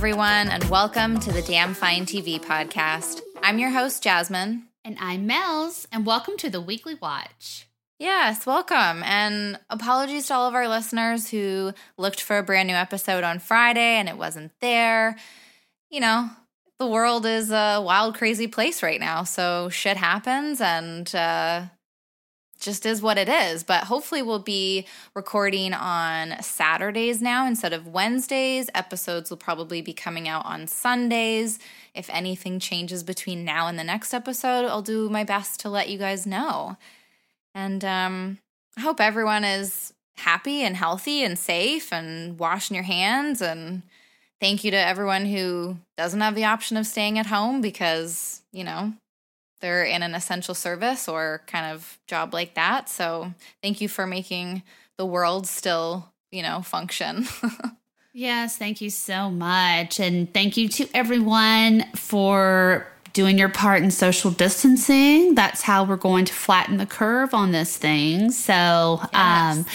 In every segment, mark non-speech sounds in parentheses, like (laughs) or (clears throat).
everyone, and welcome to the Damn Fine TV podcast. I'm your host, Jasmine. And I'm Mel's, and welcome to the Weekly Watch. Yes, welcome. And apologies to all of our listeners who looked for a brand new episode on Friday and it wasn't there. You know, the world is a wild, crazy place right now. So shit happens and uh, just is what it is. But hopefully, we'll be recording on Saturdays now instead of Wednesdays. Episodes will probably be coming out on Sundays. If anything changes between now and the next episode, I'll do my best to let you guys know. And um, I hope everyone is happy and healthy and safe and washing your hands. And thank you to everyone who doesn't have the option of staying at home because, you know, they're in an essential service or kind of job like that. So thank you for making the world still, you know, function. (laughs) yes, thank you so much. And thank you to everyone for doing your part in social distancing. That's how we're going to flatten the curve on this thing. So, yes. um,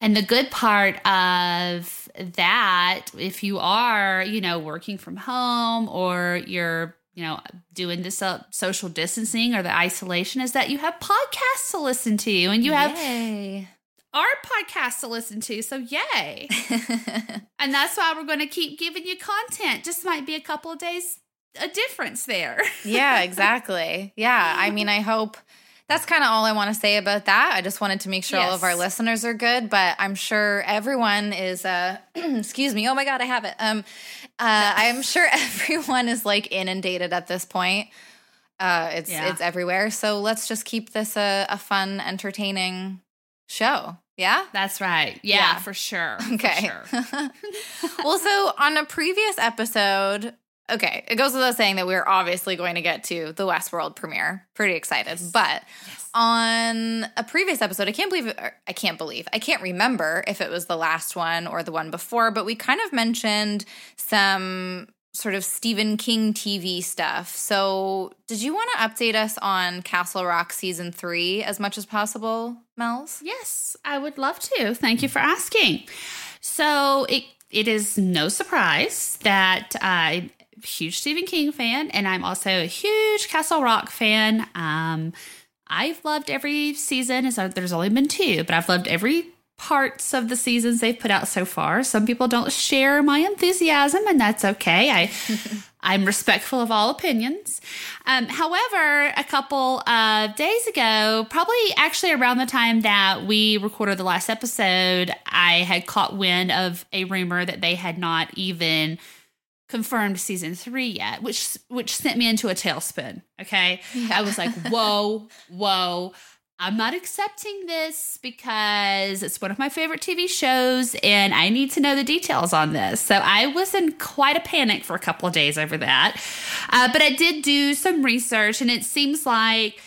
and the good part of that, if you are, you know, working from home or you're, you know, doing this uh, social distancing or the isolation, is that you have podcasts to listen to and you have. Yay our podcast to listen to. So, yay. (laughs) and that's why we're going to keep giving you content. Just might be a couple of days a difference there. yeah, (laughs) exactly. Yeah. I mean, I hope that's kind of all I want to say about that. I just wanted to make sure yes. all of our listeners are good, but I'm sure everyone is uh (clears throat) excuse me. Oh my god, I have it. Um uh I'm sure (laughs) everyone is like inundated at this point. Uh it's yeah. it's everywhere. So let's just keep this a, a fun, entertaining show. Yeah? That's right. Yeah, yeah. for sure. Okay. For sure. (laughs) well, so on a previous episode, okay, it goes without saying that we're obviously going to get to the Westworld premiere. Pretty excited. Yes. But yes. on a previous episode, I can't believe er, I can't believe. I can't remember if it was the last one or the one before, but we kind of mentioned some sort of Stephen King TV stuff. So, did you want to update us on Castle Rock season 3 as much as possible, Mel's? Yes, I would love to. Thank you for asking. So, it it is no surprise that I huge Stephen King fan, and I'm also a huge Castle Rock fan. Um, I've loved every season. So there's only been two, but I've loved every parts of the seasons they've put out so far. Some people don't share my enthusiasm, and that's okay. I (laughs) I'm respectful of all opinions. Um, however, a couple of days ago, probably actually around the time that we recorded the last episode, I had caught wind of a rumor that they had not even confirmed season three yet, which which sent me into a tailspin. Okay, yeah. I was like, whoa, (laughs) whoa. I'm not accepting this because it's one of my favorite TV shows and I need to know the details on this. So I was in quite a panic for a couple of days over that. Uh, but I did do some research and it seems like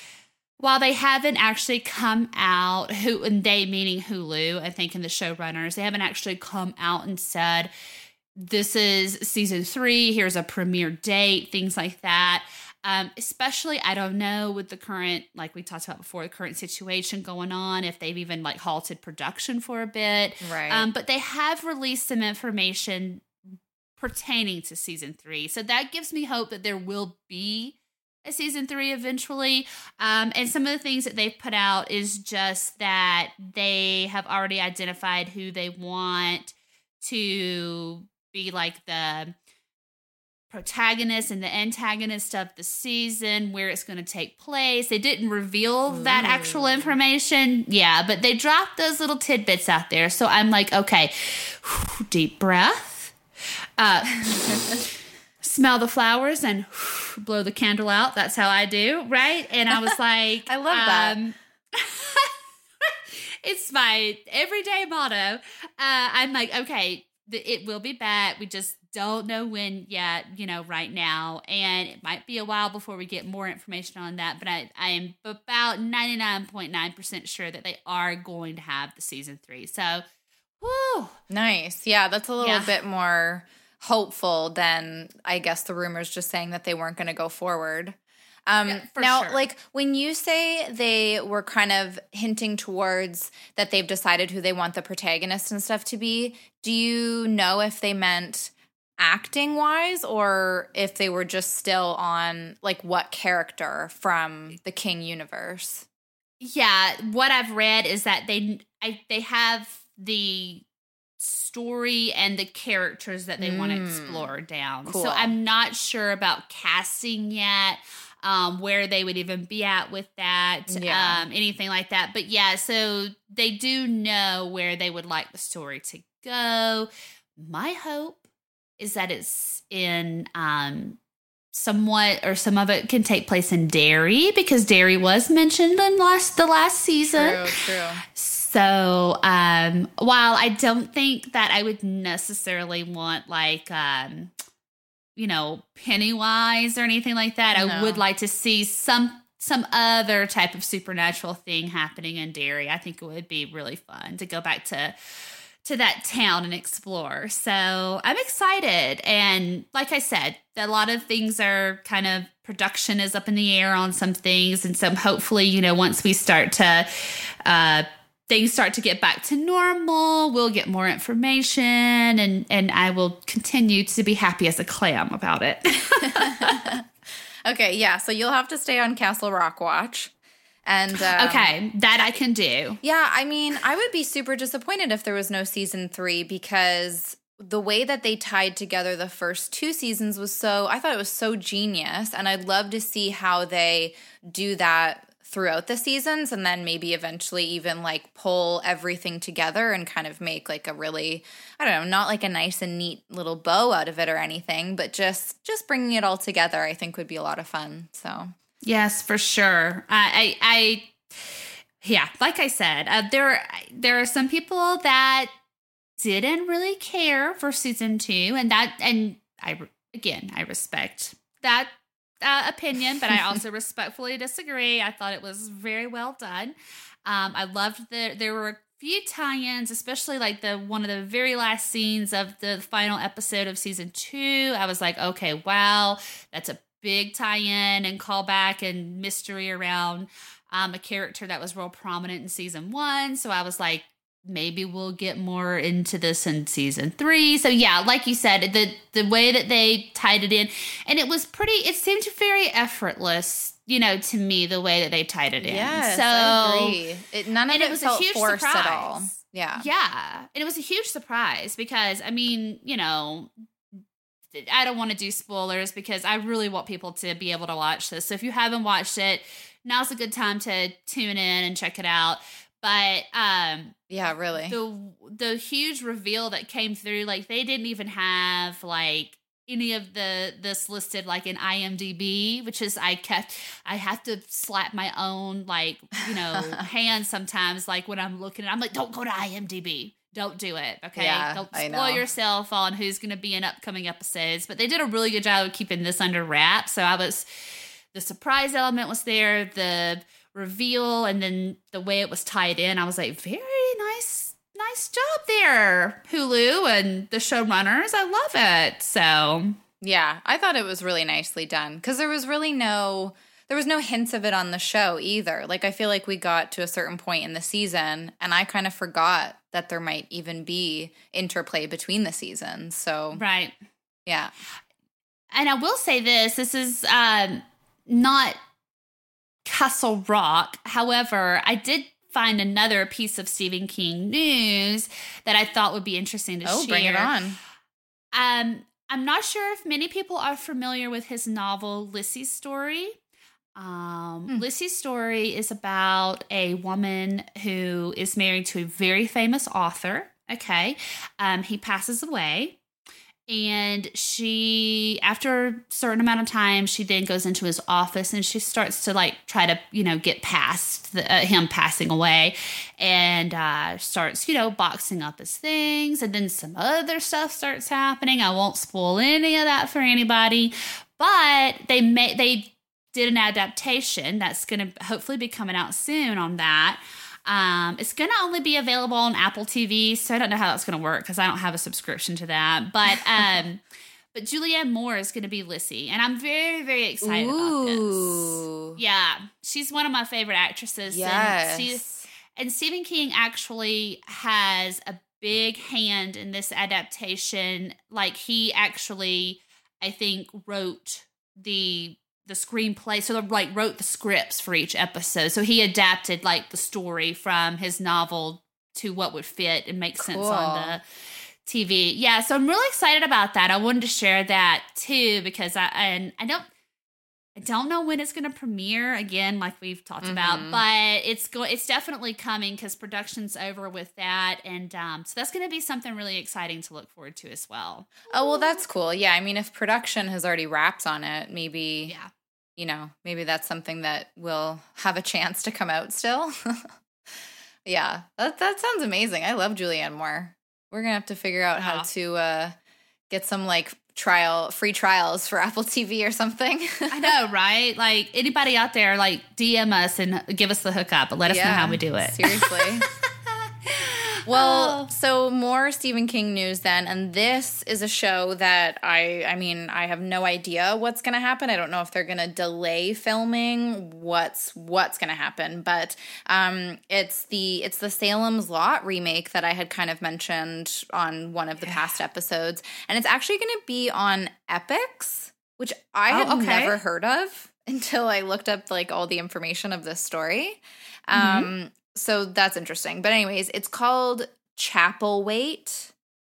while they haven't actually come out, who and they meaning Hulu, I think, in the showrunners, they haven't actually come out and said this is season three, here's a premiere date, things like that. Um, especially, I don't know with the current, like we talked about before, the current situation going on, if they've even like halted production for a bit. Right. Um, but they have released some information pertaining to season three. So that gives me hope that there will be a season three eventually. Um, and some of the things that they've put out is just that they have already identified who they want to be like the protagonist and the antagonist of the season, where it's going to take place. They didn't reveal Ooh. that actual information. Yeah, but they dropped those little tidbits out there. So I'm like, okay, deep breath. Uh, (laughs) smell the flowers and blow the candle out. That's how I do, right? And I was like, (laughs) I love that. Um, (laughs) it's my everyday motto. Uh, I'm like, okay, it will be back. We just don't know when yet, you know, right now. And it might be a while before we get more information on that. But I, I am about 99.9% sure that they are going to have the season three. So, whoo. Nice. Yeah, that's a little yeah. bit more hopeful than, I guess, the rumors just saying that they weren't going to go forward. Um, yeah, now, sure. like when you say they were kind of hinting towards that they've decided who they want the protagonist and stuff to be, do you know if they meant acting wise or if they were just still on like what character from the King universe. Yeah, what I've read is that they I, they have the story and the characters that they mm. want to explore down. Cool. So I'm not sure about casting yet. Um, where they would even be at with that, yeah. um, anything like that. But yeah, so they do know where they would like the story to go. My hope is that it's in um, somewhat or some of it can take place in Derry because Derry was mentioned in last the last season. True, true. So um, while I don't think that I would necessarily want like um, you know Pennywise or anything like that, no. I would like to see some some other type of supernatural thing happening in Derry. I think it would be really fun to go back to to that town and explore. So I'm excited. And like I said, a lot of things are kind of production is up in the air on some things. And so hopefully, you know, once we start to, uh, things start to get back to normal, we'll get more information and, and I will continue to be happy as a clam about it. (laughs) okay. Yeah. So you'll have to stay on Castle Rock Watch. And um, okay, that I can do. Yeah, I mean, I would be super disappointed if there was no season three because the way that they tied together the first two seasons was so, I thought it was so genius. And I'd love to see how they do that throughout the seasons and then maybe eventually even like pull everything together and kind of make like a really i don't know not like a nice and neat little bow out of it or anything but just just bringing it all together i think would be a lot of fun so Yes, for sure. I, I, I yeah, like I said, uh, there there are some people that didn't really care for season two, and that and I again I respect that uh, opinion, but I (laughs) also respectfully disagree. I thought it was very well done. Um, I loved that there were a few tie-ins, especially like the one of the very last scenes of the final episode of season two. I was like, okay, wow, that's a big tie-in and callback and mystery around um, a character that was real prominent in season one. So I was like, maybe we'll get more into this in season three. So yeah, like you said, the the way that they tied it in, and it was pretty. It seemed very effortless. You know, to me, the way that they tied it in. Yes, so I agree. It, none of it, it was a huge surprise. at all. Yeah. Yeah. And it was a huge surprise because, I mean, you know, I don't want to do spoilers because I really want people to be able to watch this. So if you haven't watched it, now's a good time to tune in and check it out. But um yeah, really. The the huge reveal that came through like they didn't even have like any of the this listed like in IMDb, which is I kept I have to slap my own like, you know, (laughs) hand sometimes like when I'm looking at I'm like don't go to IMDb don't do it. Okay. Yeah, don't spoil yourself on who's going to be in upcoming episodes. But they did a really good job of keeping this under wraps. So I was, the surprise element was there, the reveal, and then the way it was tied in. I was like, very nice, nice job there, Hulu and the showrunners. I love it. So. Yeah, I thought it was really nicely done because there was really no there was no hints of it on the show either. Like I feel like we got to a certain point in the season and I kind of forgot that there might even be interplay between the seasons. So Right. Yeah. And I will say this, this is um not Castle Rock. However, I did find another piece of Stephen King news that I thought would be interesting to oh, share. bring it on. Um, I'm not sure if many people are familiar with his novel Lisey's Story. Um, hmm. Lisey's story is about a woman who is married to a very famous author. Okay. Um, he passes away. And she, after a certain amount of time, she then goes into his office and she starts to like try to, you know, get past the, uh, him passing away and uh, starts, you know, boxing up his things. And then some other stuff starts happening. I won't spoil any of that for anybody, but they may, they did an adaptation that's going to hopefully be coming out soon on that. Um, it's going to only be available on Apple TV, so I don't know how that's going to work because I don't have a subscription to that. But (laughs) um, but Julianne Moore is going to be Lisey, and I'm very very excited Ooh. about this. Yeah, she's one of my favorite actresses. Yes. And, and Stephen King actually has a big hand in this adaptation. Like he actually, I think, wrote the the screenplay. So the like wrote the scripts for each episode. So he adapted like the story from his novel to what would fit and make sense on the TV. Yeah, so I'm really excited about that. I wanted to share that too because I and I don't I don't know when it's going to premiere again, like we've talked about, Mhm. but it's going. It's definitely coming because production's over with that, and um, so that's going to be something really exciting to look forward to as well. Oh, well, that's cool. Yeah. I mean, if production has already wrapped on it, maybe, Yeah, you know, maybe that's something that will have a chance to come out still. (laughs) yeah. That, that sounds amazing. I love Julianne Moore. We're going to have to figure out how Yeah. to uh, get some like trial, free trials for (laughs) Apple TV or something. I know, (laughs) right? Like anybody out there, like DM us and give us the hookup, let us know how we do it. Seriously. Well, Oh. so more Stephen King news then, and this is a show that I I mean, I have no idea what's going to happen. I don't know if they're going to delay filming, what's what's going to happen, but um it's the it's the Salem's Lot remake that I had kind of mentioned on one of the Yeah. past episodes, and it's actually going to be on Epix, which I Oh, had okay. never heard of (laughs) until I looked up like all the information of this story. Mm-hmm. So that's interesting. But anyways, it's called Chapelwaite.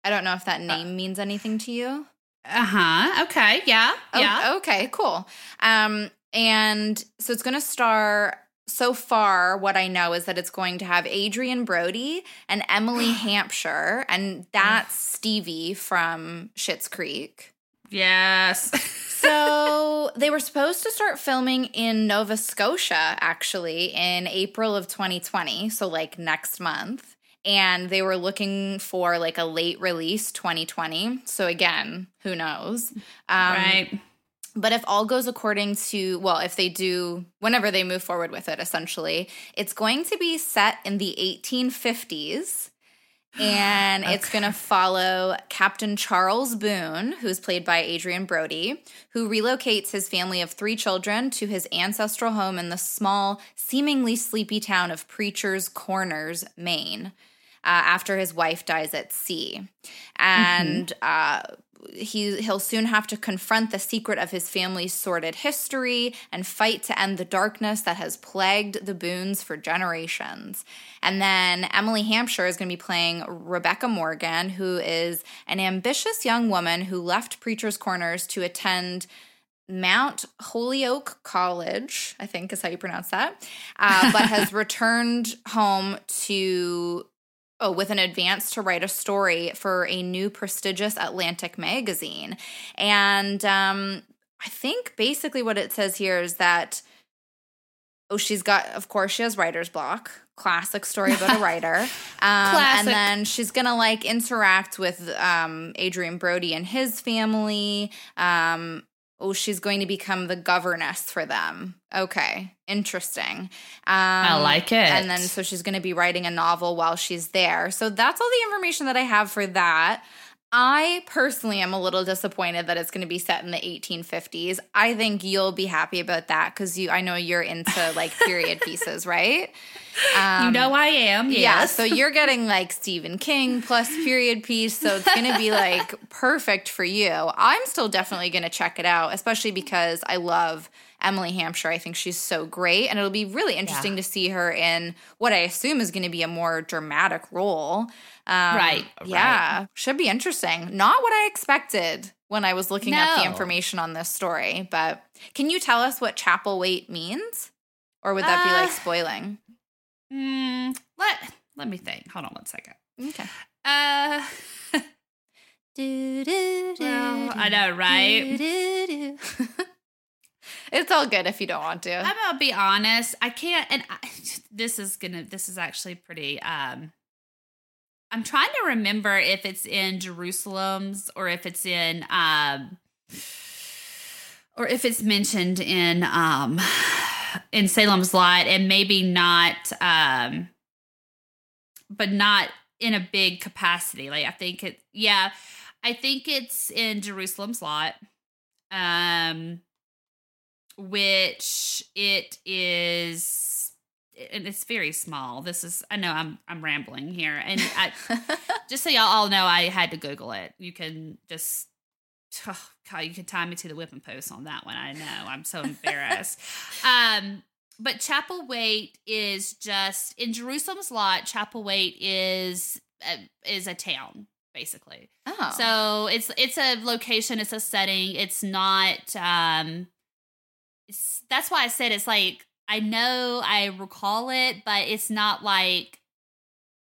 I don't know if that name means anything to you. Uh huh. Okay. Yeah. Oh, yeah. Okay, cool. Um, and so it's going to star. So far, what I know is that it's going to have Adrien Brody and Emily (gasps) Hampshire, and that's Stevie from Schitt's Creek. Yes. (laughs) So they were supposed to start filming in Nova Scotia actually in April of 2020, so like next month. And they were looking for like a late release 2020. So again, who knows? Um, right. But if all goes according to, well, if they do, whenever they move forward with it, essentially, it's going to be set in the 1850s. And it's going to follow Captain Charles Boone, who's played by Adrien Brody, who relocates his family of three children to his ancestral home in the small, seemingly sleepy town of Preacher's Corners, Maine, uh, after his wife dies at sea. And uh, he he'll soon have to confront the secret of his family's sordid history and fight to end the darkness that has plagued the Boones for generations. And then Emily Hampshire is going to be playing Rebecca Morgan, who is an ambitious young woman who left Preacher's Corners to attend Mount Holyoke College, I think is how you pronounce that, uh, but has (laughs) returned home to oh, with an advance to write a story for a new prestigious Atlantic magazine. And um, I think basically what it says here is that, oh, she's got, of course, she has writer's block. Classic story about a (laughs) writer. Um, Classic. And then she's going to like interact with um, Adrien Brody and his family. Um, oh, she's going to become the governess for them. Okay, interesting. Um, I like it. And then so she's going to be writing a novel while she's there. So that's all the information that I have for that. I personally am a little disappointed that it's going to be set in the 1850s. I think you'll be happy about that because you, I know you're into like period (laughs) pieces, right? Um, you know I am. Yes. yeah, so you're getting like Stephen King plus period piece, so it's going to be like (laughs) perfect for you. I'm still definitely going to check it out, especially because I love Emily Hampshire. I think she's so great, and it'll be really interesting to see her in what I assume is going to be a more dramatic role. Um, Right, Yeah, should be interesting. Not what I expected when I was looking up the information on this story, but can you tell us what Chapelwaite means? Or would that be Uh, like spoiling? Mm, let Let me think. Hold on one second. Okay. Uh, Do, (laughs) do, do, well, I do, know, right? (laughs) it's all good if you don't want to. I'm gonna be honest. I can't, and I, (laughs) this is gonna. This is actually pretty. Um, I'm trying to remember if it's in Jerusalem's or if it's in, um, or if it's mentioned in, um, in Salem's Lot, and maybe not, um, but not in a big capacity. Like I think it, yeah, I think it's in Jerusalem's Lot. Um, which it is and it's very small. This is I know I'm I'm rambling here, and I, (laughs) just so y'all all know, I had to Google it. You can just. Oh, God, you can tie me to the whipping post on that one. I know. I'm so embarrassed. (laughs) um, but Chapelwaite is just in Jerusalem's lot. Chapelwaite is a, is a town basically. Oh. So it's it's a location, it's a setting. It's not um that's why I said it's like I know I recall it, but it's not like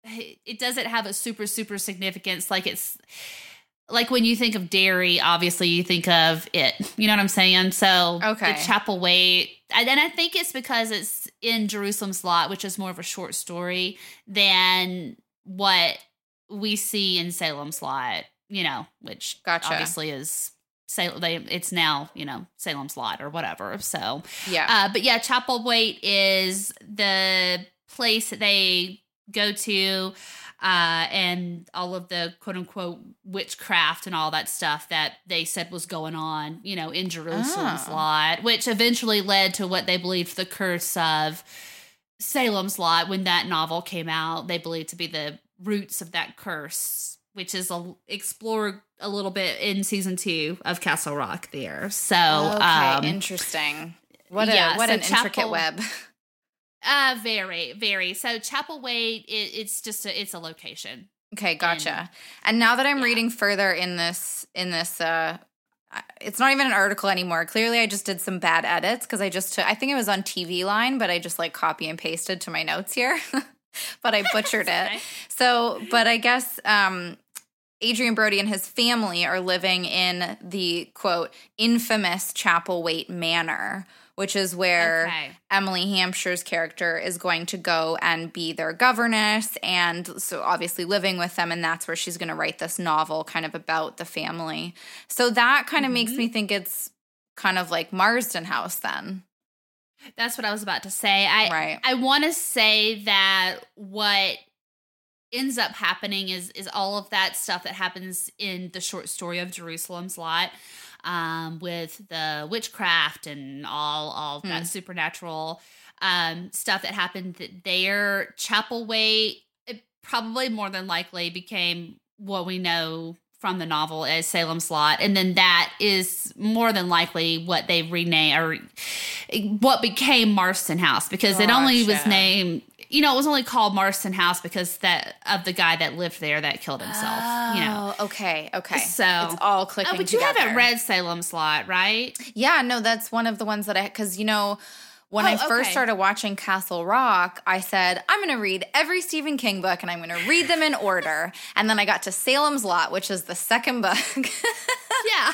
it doesn't have a super super significance like it's like when you think of Derry, obviously you think of it. You know what I'm saying? So Okay. the Chapelwaite, and then I think it's because it's in Jerusalem's Lot, which is more of a short story than what we see in Salem's Lot. You know, which Gotcha. obviously is Salem. They it's now you know Salem's Lot or whatever. So yeah. uh, but yeah, Chapelwaite is the place that they go to, uh, and all of the quote unquote witchcraft and all that stuff that they said was going on, you know, in Jerusalem's Oh. lot, which eventually led to what they believed the curse of Salem's lot when that novel came out. They believed to be the roots of that curse. Which is a, explored a little bit in season two of Castle Rock there. So, okay. um, interesting. What a yeah, what so an intricate web. (laughs) Uh, very, very. So Chapelwaite, it, it's just a, it's a location. Okay, gotcha. And, now that I'm yeah. reading further in this in this uh it's not even an article anymore. Clearly I just did some bad edits because I just took I think it was on TV line, but I just like copy and pasted to my notes here. (laughs) but I (laughs) butchered it. So, but I guess um Adrien Brody and his family are living in the quote infamous Chapelwaite Manor, which is where Okay. Emily Hampshire's character is going to go and be their governess, and so obviously living with them, and that's where she's going to write this novel kind of about the family. So that kind of makes Mhm. me think it's kind of like Marsten House then, That's what I was about to say. I right? I want to say that what ends up happening is is all of that stuff that happens in the short story of Jerusalem's Lot, um, with the witchcraft and all all Hmm. that supernatural um, stuff that happened th- there. Chapelwaite it probably more than likely became what we know from the novel as Salem's Lot, and then that is more than likely what they rename or what became Marsten House because it only was named. You know, it was only called Marsten House because that of the guy that lived there that killed himself. You know, Oh, okay, okay. So- it's all clicking. oh, but you together. haven't read Salem's Lot, right? Yeah, no, that's one of the ones that I because you know when oh, I Oh, first okay. started watching Castle Rock, I said I'm going to read every Stephen King book and I'm going to read them in order. And then I got to Salem's Lot, which is the second book. (laughs) Yeah.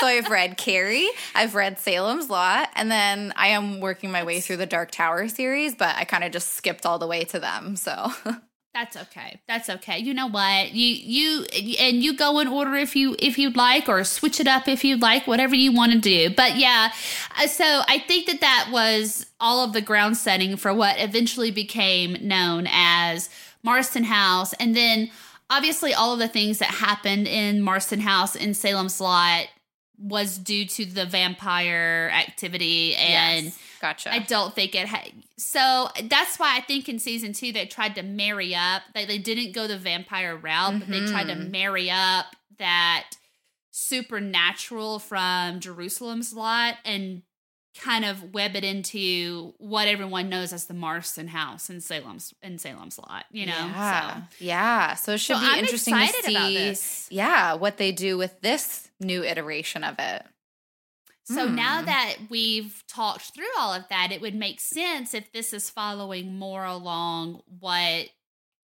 So I've read Carrie, I've read Salem's Lot, and then I am working my way through the Dark Tower series, but I kind of just skipped all the way to them. So (laughs) That's okay. That's okay. You know what? You you and you go in order if you if you'd like, or switch it up if you'd like, whatever you want to do. But yeah, uh, so I think that that was all of the ground setting for what eventually became known as Marsten House, and then obviously all of the things that happened in Marsten House in Salem's Lot was due to the vampire activity and. yes, gotcha. I don't think it had. So that's why I think in season two they tried to marry up. They they didn't go the vampire route, but they tried to Mhm. marry up that supernatural from Jerusalem's lot and kind of web it into what everyone knows as the Marsten House in Salem's in Salem's lot. You know, yeah, so yeah. So it should So be I'm interesting to see, yeah, what they do with this new iteration of it. So now Hmm. that we've talked through all of that, it would make sense if this is following more along what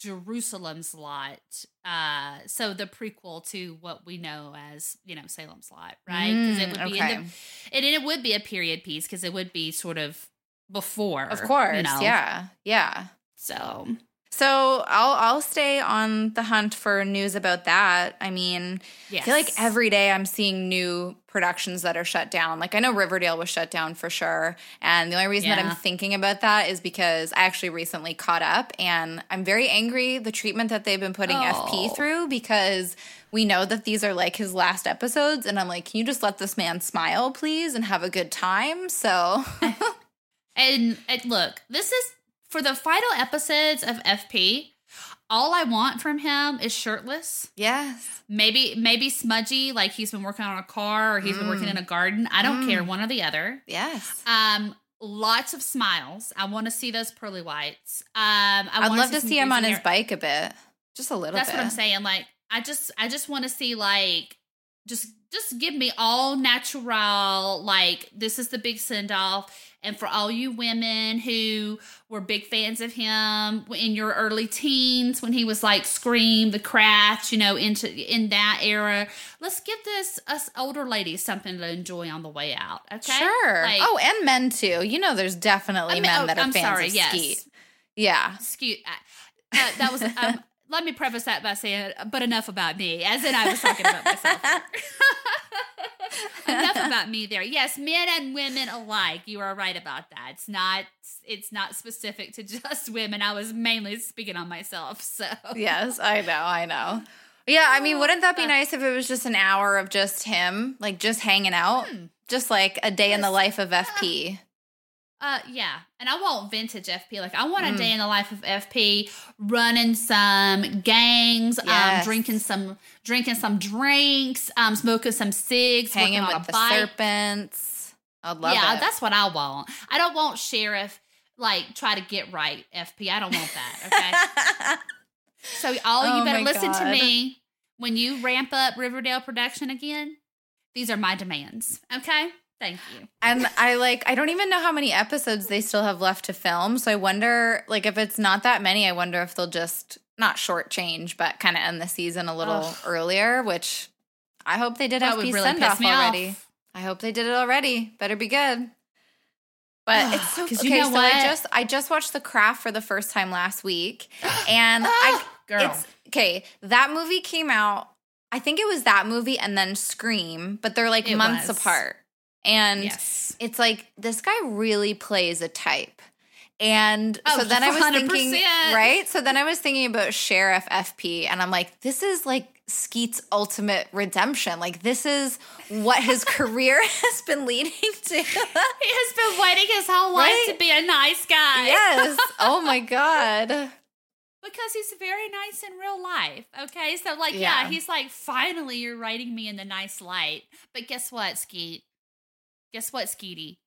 Jerusalem's Lot, uh, so the prequel to what we know as you know Salem's Lot, right? Because it Mm, would be, okay. in the, and it would be a period piece because it would be sort of before, Of course, you know? yeah, yeah. So So I'll I'll stay on the hunt for news about that. I mean, yes. I feel like every day I'm seeing new productions that are shut down. Like I know Riverdale was shut down for sure, and the only reason that I'm thinking about that is because I actually recently caught up, and I'm very angry the treatment that they've been putting FP Oh. through because we know that these are like his last episodes, and I'm like, can you just let this man smile, please, and have a good time? So (laughs) and, and look, this is for the final episodes of FP, all I want from him is shirtless. Yes. Maybe maybe smudgy, like he's been working on a car or he's been working in a garden. I don't Mm. care, one or the other. Yes. Um, lots of smiles. I want to see those pearly whites. Um, I I'd wanna love to see him on his hair. bike a bit. Just a little That's bit. what I'm saying. Like, I just, I just want to see like, just, just give me all natural. Like, this is the big send off. And for all you women who were big fans of him in your early teens, when he was like Scream, The Craft, you know, into in that era, let's give this us older ladies something to enjoy on the way out. Okay, Sure. Like, oh, and men too. You know, there's definitely I mean, men oh, that are I'm fans sorry, of yes. Skeet. Yeah. skeet uh, uh, that was um, let me preface that by saying but enough about me as in i was talking about myself (laughs) enough about me there yes men and women alike you are right about that it's not it's not specific to (laughs) just women i was mainly speaking on myself so yes, I know, I know. Yeah, I mean, wouldn't that be Uh, nice if it was just an hour of just him, like just hanging out? Hmm. Just like a day in the life of FP. Uh, yeah, and I want vintage FP. Like I want a Mm. day in the life of FP, running some gangs, um, drinking some drinking some drinks, um, smoking some cigs, hanging with the bike. serpents. I'd love it. yeah, it. that's what I want. I don't want sheriff like try to get right FP. I don't want that. Okay. (laughs) so all Oh you better listen to me when you ramp up Riverdale production again. These are my demands. Okay. Thank you. And I like I don't even know how many episodes they still have left to film. So I wonder like if it's not that many, I wonder if they'll just not shortchange, but kind of end the season a little Ugh. earlier, which I hope they did That have peace really send piss off me already. off. I hope they did it already. Better be good. But it's so okay. you know so what? I just I just watched The Craft for the first time last week, (gasps) and ah, I Girl. it's okay. That movie came out. I think it was that movie and then Scream, but they're like It months was. apart. And yes. it's like this guy really plays a type. And Oh, so then I was thinking, right? So then I was thinking about Sheriff FP, and I'm like, this is like Skeet's ultimate redemption. Like, this is what his (laughs) career (laughs) has been leading to. He has been waiting his whole life Right? to be a nice guy. yes. Oh my (laughs) God. because he's very nice in real life. Okay, so like, yeah. Yeah. he's like, finally, you're writing me in the nice light. But guess what, Skeet? Guess what, Skeety?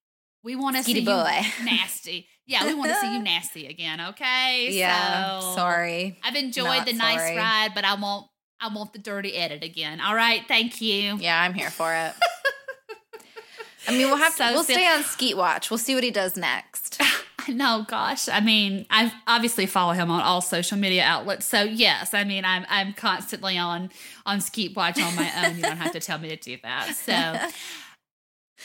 We want to see boy. you (laughs) nasty. Yeah, we want to see you nasty again. Okay. Yeah. So, Sorry. I've enjoyed the nice sorry. ride, but I want I want the dirty edit again. All right. Thank you. Yeah, I'm here for it. (laughs) I mean, we'll have to, we'll stay on Skeet Watch. We'll see what he does next. (laughs) No, gosh. I mean, I obviously follow him on all social media outlets. So yes, I mean, I'm I'm constantly on on Skeet Watch on my own. You don't have to tell me to do that. So,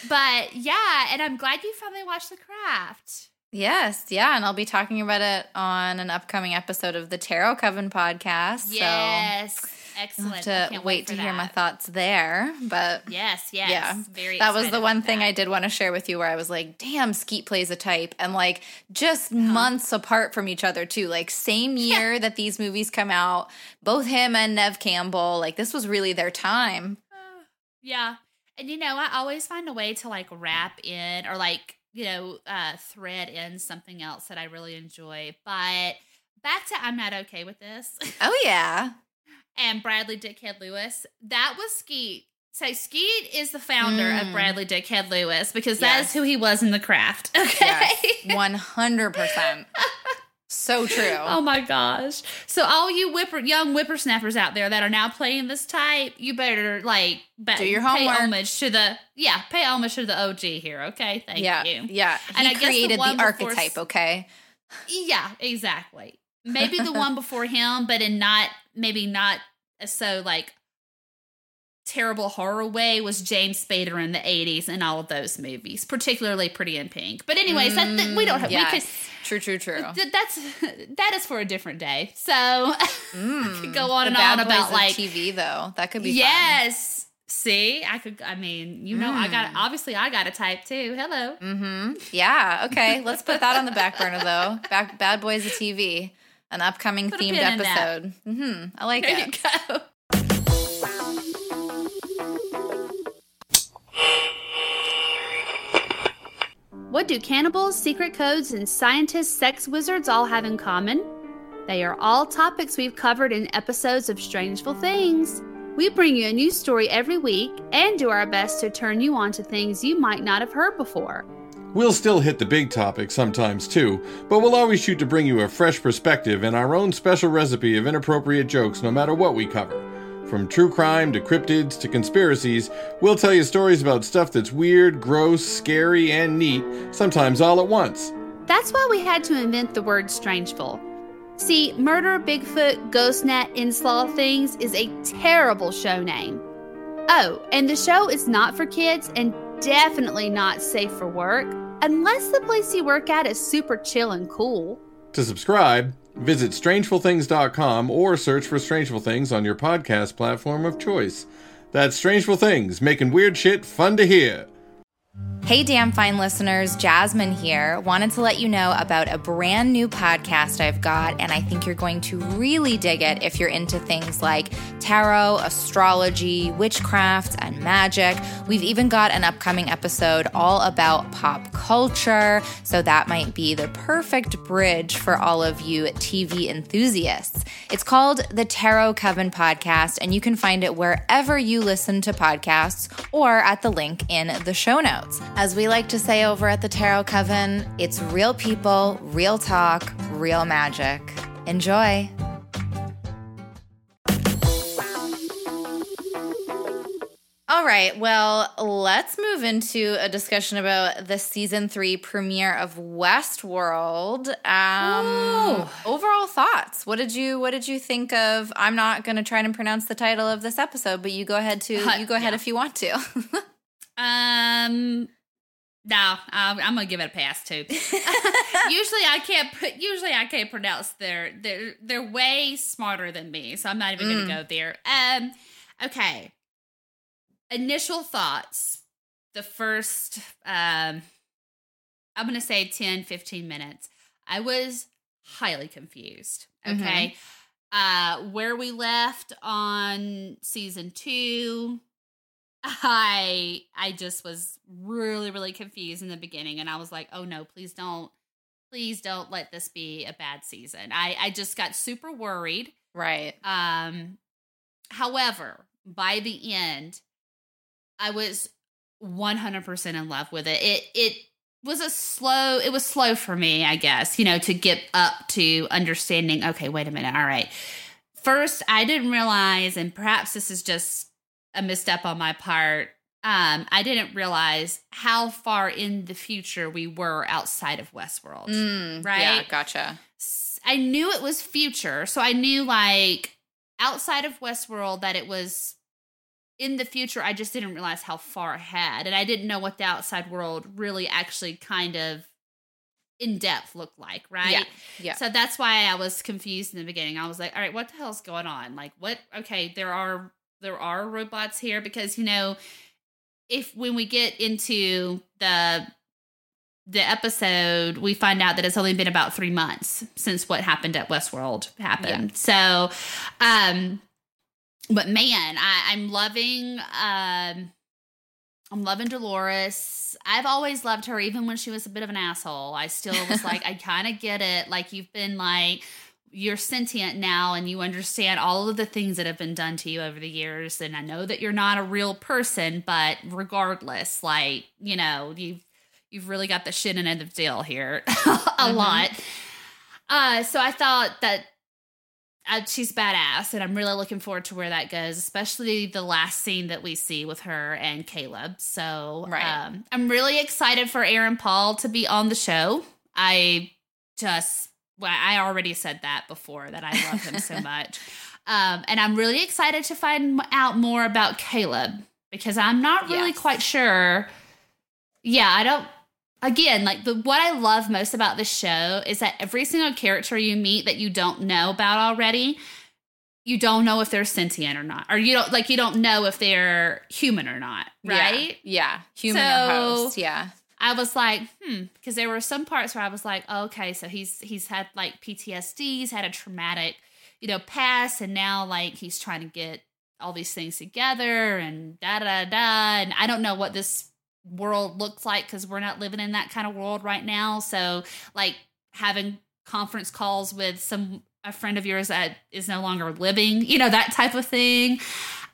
but yeah, and I'm glad you finally watched The Craft. Yes, yeah, and I'll be talking about it on an upcoming episode of the Tarot Coven podcast. Yes, so excellent. I'll have to can't wait to hear my thoughts there. But Yes, yes, yeah, very. that was the one thing that. I did want to share with you, where I was like, "Damn, Skeet plays a type," and like just Uh-huh. months apart from each other too. Like same (laughs) year that these movies come out, both him and Nev Campbell. Like this was really their time. Yeah. And you know, I always find a way to like wrap in or like, you know, uh thread in something else that I really enjoy. But back to I'm not okay with this. (laughs) Oh yeah, and Bradley Dickhead Lewis. That was Skeet. So Skeet is the founder of Mm. Bradley Dickhead Lewis because that is Yes. who he was in the craft. (laughs) Okay. one hundred percent. (laughs) So true. (laughs) Oh my gosh. So all you whipper young whippersnappers out there that are now playing this type, you better like ba- Do your pay homework. homage to the yeah, pay homage to the OG here, okay? Thank yeah, you. yeah. He And I guess the created the, one before archetype. Okay. Yeah, exactly. Maybe the one (laughs) before him, but in not maybe not so like terrible horror way was James Spader in the 80s and all of those movies, particularly Pretty in Pink. But anyways, that- we don't have we Mm, Yes. could True, true, true. th- that's that is for a different day. So (laughs) Mm. could go on and on about like TV though. That could be yes. See, I could. I mean, you know, I got Mm. obviously I got a type too. Hello. Mm-hmm. Yeah. Okay. Let's put that on the back burner though. Back Bad Boys of TV, an upcoming Put themed pin in that. episode. Mm-hmm. I like There it. you go. What do cannibals, secret codes, and scientists, sex wizards all have in common? They are all topics we've covered in episodes of Strangeful Things. We bring you a new story every week and do our best to turn you on to things you might not have heard before. We'll still hit the big topics sometimes too, but we'll always shoot to bring you a fresh perspective and our own special recipe of inappropriate jokes no matter what we cover. From true crime to cryptids to conspiracies, we'll tell you stories about stuff that's weird, gross, scary, and neat, sometimes all at once. That's why we had to invent the word strangeful. See, Murder, Bigfoot, Ghostnet, Inslaw Things is a terrible show name. Oh, and the show is not for kids and definitely not safe for work unless the place you work at is super chill and cool. To subscribe, visit strangefulthings.com or search for Strangeful Things on your podcast platform of choice. That's Strangeful Things, making weird shit fun to hear. Hey, damn fine listeners, Jasmine here. Wanted to let you know about a brand new podcast I've got, and I think you're going to really dig it if you're into things like tarot, astrology, witchcraft, and magic. We've even got an upcoming episode all about pop culture, so that might be the perfect bridge for all of you TV enthusiasts. It's called the Tarot Coven Podcast, and you can find it wherever you listen to podcasts or at the link in the show notes. As we like to say over at the Tarot Coven, it's real people, real talk, real magic. Enjoy. All right, well, let's move into a discussion about the season three premiere of Westworld. Um, overall thoughts. What did you What did you think of? I'm not going to try and pronounce the title of this episode, but you go ahead to (laughs) you go ahead Yeah. if you want to. (laughs) Um, no, I'm, I'm gonna give it a pass too. (laughs) usually I can't put. Usually I can't pronounce their. They're they're way smarter than me, so I'm not even Mm. gonna go there. Um, okay. Initial thoughts. The first, um, I'm gonna say 10, 15 minutes. I was highly confused. Okay. Uh, where we left on season two, I I just was really really confused in the beginning and I was like, "Oh no, please don't please don't let this be a bad season." I I just got super worried. right. Um however, by the end I was 100% in love with it. It it was a slow it was slow for me, I guess, you know, to get up to understanding, okay, wait a minute. All right. First, I didn't realize and perhaps this is just a misstep on my part. Um, I didn't realize how far in the future we were outside of Westworld. Mm, Right? Yeah, gotcha. I knew it was future, so I knew like outside of Westworld that it was in the future. I just didn't realize how far ahead, and I didn't know what the outside world really actually kind of in depth looked like. Right? Yeah. Yeah. So that's why I was confused in the beginning. I was like, all right, what the hell's going on? Like what okay, there are there are robots here because you know if when we get into the the episode we find out that it's only been about 3 months since what happened at Westworld happened. So um but man, I, I'm loving um I'm loving Dolores. I've always loved her, even when she was a bit of an asshole. I still was like, (laughs) I kind of get it. Like, you've been like, you're sentient now and you understand all of the things that have been done to you over the years. And I know that you're not a real person, but regardless, like, you know, you've, you've really got the shit and end of deal here (laughs) a Mhm. lot. Uh, so I thought that uh, she's badass, and I'm really looking forward to where that goes, especially the last scene that we see with her and Caleb. So, Right. um, I'm really excited for Aaron Paul to be on the show. I just, well, I already said that before that I love him so much. (laughs) Um, and I'm really excited to find out more about Caleb because I'm not really Yes. quite sure. Yeah, I don't. Again, like the what I love most about this show is that every single character you meet that you don't know about already, you don't know if they're sentient or not, or you don't like you don't know if they're human or not, right? Yeah. yeah. Human So- or host. Yeah. I was like, hmm, because there were some parts where I was like, oh, okay, so he's he's had like PTSD, he's had a traumatic, you know, past, and now like he's trying to get all these things together and da da da. And I don't know what this world looks like because we're not living in that kind of world right now. So, like having conference calls with some a friend of yours that is no longer living, you know, that type of thing.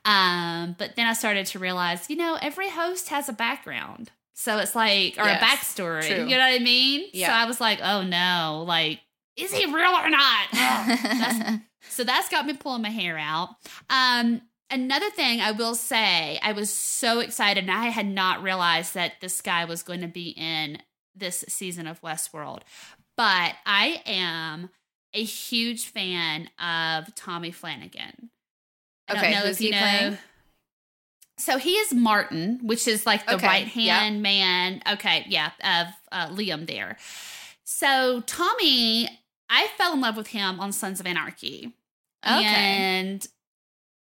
Um, but then I started to realize, you know, every host has a background. So it's like, or Yes, a backstory. true. You know what I mean? Yeah. So I was like, oh no, like, is he real or not? (laughs) That's- so that's got me pulling my hair out. Um, another thing I will say, I was so excited, and I had not realized that this guy was going to be in this season of Westworld. But I am a huge fan of Tommy Flanagan. I Okay, don't know who's if you he know. playing? So he is Martin, which is like the Okay, right hand man. Okay, yeah, of uh, Liam there. So Tommy, I fell in love with him on Sons of Anarchy. Okay. And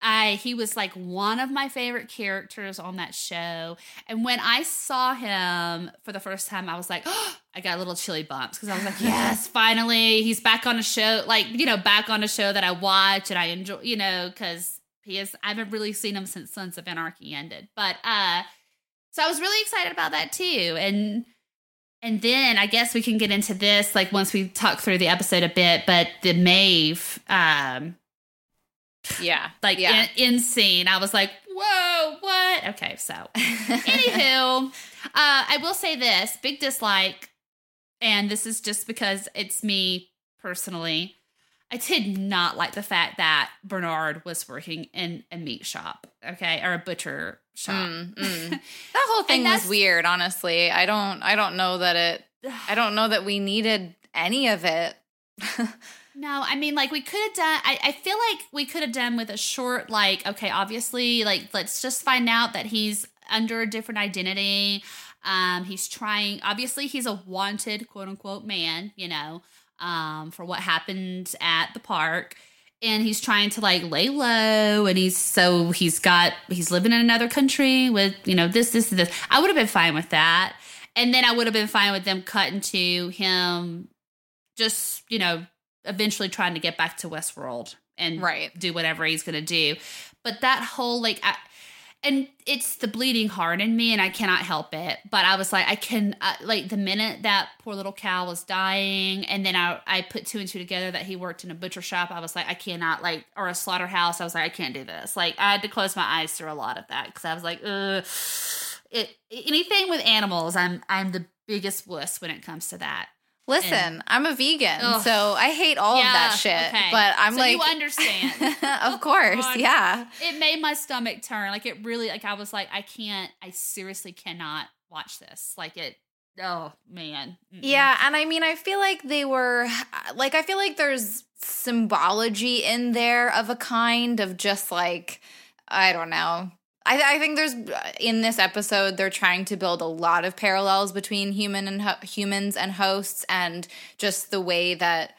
I he was like one of my favorite characters on that show. And when I saw him for the first time, I was like, (gasps) I got a little chilly bumps because I was like, (laughs) yes, finally, he's back on a show, like, you know, back on a show that I watch and I enjoy, you know, because he is I haven't really seen him since Sons of Anarchy ended. But uh so I was really excited about that too. And and then I guess we can get into this like once we talk through the episode a bit, but the Maeve um yeah. like yeah. in, in scene, I was like, whoa, what? Okay, so anywho, (laughs) uh, I will say this big dislike, and this is just because it's me personally. I did not like the fact that Bernard was working in a meat shop, okay, or a butcher shop. Mm, mm. (laughs) That whole thing was weird, honestly. I don't I don't know that it I don't know that we needed any of it. (laughs) No, I mean, like we could have done. I, I feel like we could have done with a short, like, okay, obviously, like let's just find out that he's under a different identity. Um, he's trying. Obviously, he's a wanted, quote unquote, man. You know, um, for what happened at the park, and he's trying to like lay low. And he's so he's got he's living in another country with you know this, this, this. I would have been fine with that, and then I would have been fine with them cutting to him just you know eventually trying to get back to Westworld and Right. do whatever he's going to do. But that whole like I, and it's the bleeding heart in me and I cannot help it. But I was like I can uh, like the minute that poor little cow was dying and then I I put two and two together that he worked in a butcher shop. I was like I cannot like or a slaughterhouse. I was like I can't do this. Like I had to close my eyes through a lot of that cuz I was like ugh it anything with animals I'm I'm the biggest wuss when it comes to that. Listen, I'm a vegan, Ugh. so I hate all of that shit. okay. But I'm So like you understand. (laughs) of course, God. yeah. it made my stomach turn. Like it really like I was like, I can't I seriously cannot watch this. Like it oh man. Mm-mm. Yeah, and I mean, I feel like they were (sighs) like, I feel like there's symbology in there of a kind of just like, I don't know. I, I think there's in this episode they're trying to build a lot of parallels between human and ho- humans and hosts, and just the way that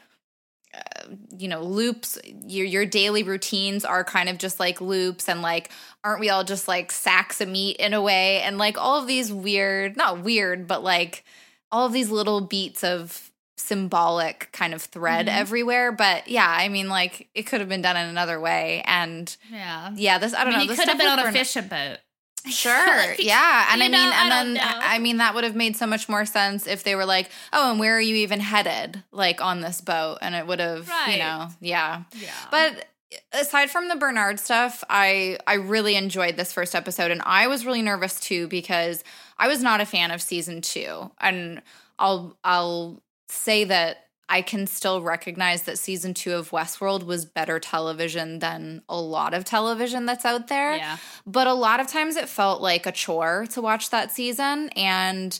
uh, you know loops your your daily routines are kind of just like loops and like aren't we all just like sacks of meat in a way? And like all of these weird not weird but like all of these little beats of symbolic kind of thread Mhm. everywhere but yeah i mean like it could have been done in another way and Yeah. yeah this i I don't mean, know this could have been on a fishing boat. (laughs) Sure. (laughs) Like, yeah. And I mean, know, and don't then know. I mean, that would have made so much more sense if they were like, oh, and where are you even headed? Like on this boat. And it would have, Right. you know, yeah. Yeah. But aside from the Bernard stuff, I I really enjoyed this first episode and I was really nervous too because I was not a fan of season 2. And I'll I'll say that I can still recognize that season 2 of Westworld was better television than a lot of television that's out there yeah. but a lot of times it felt like a chore to watch that season and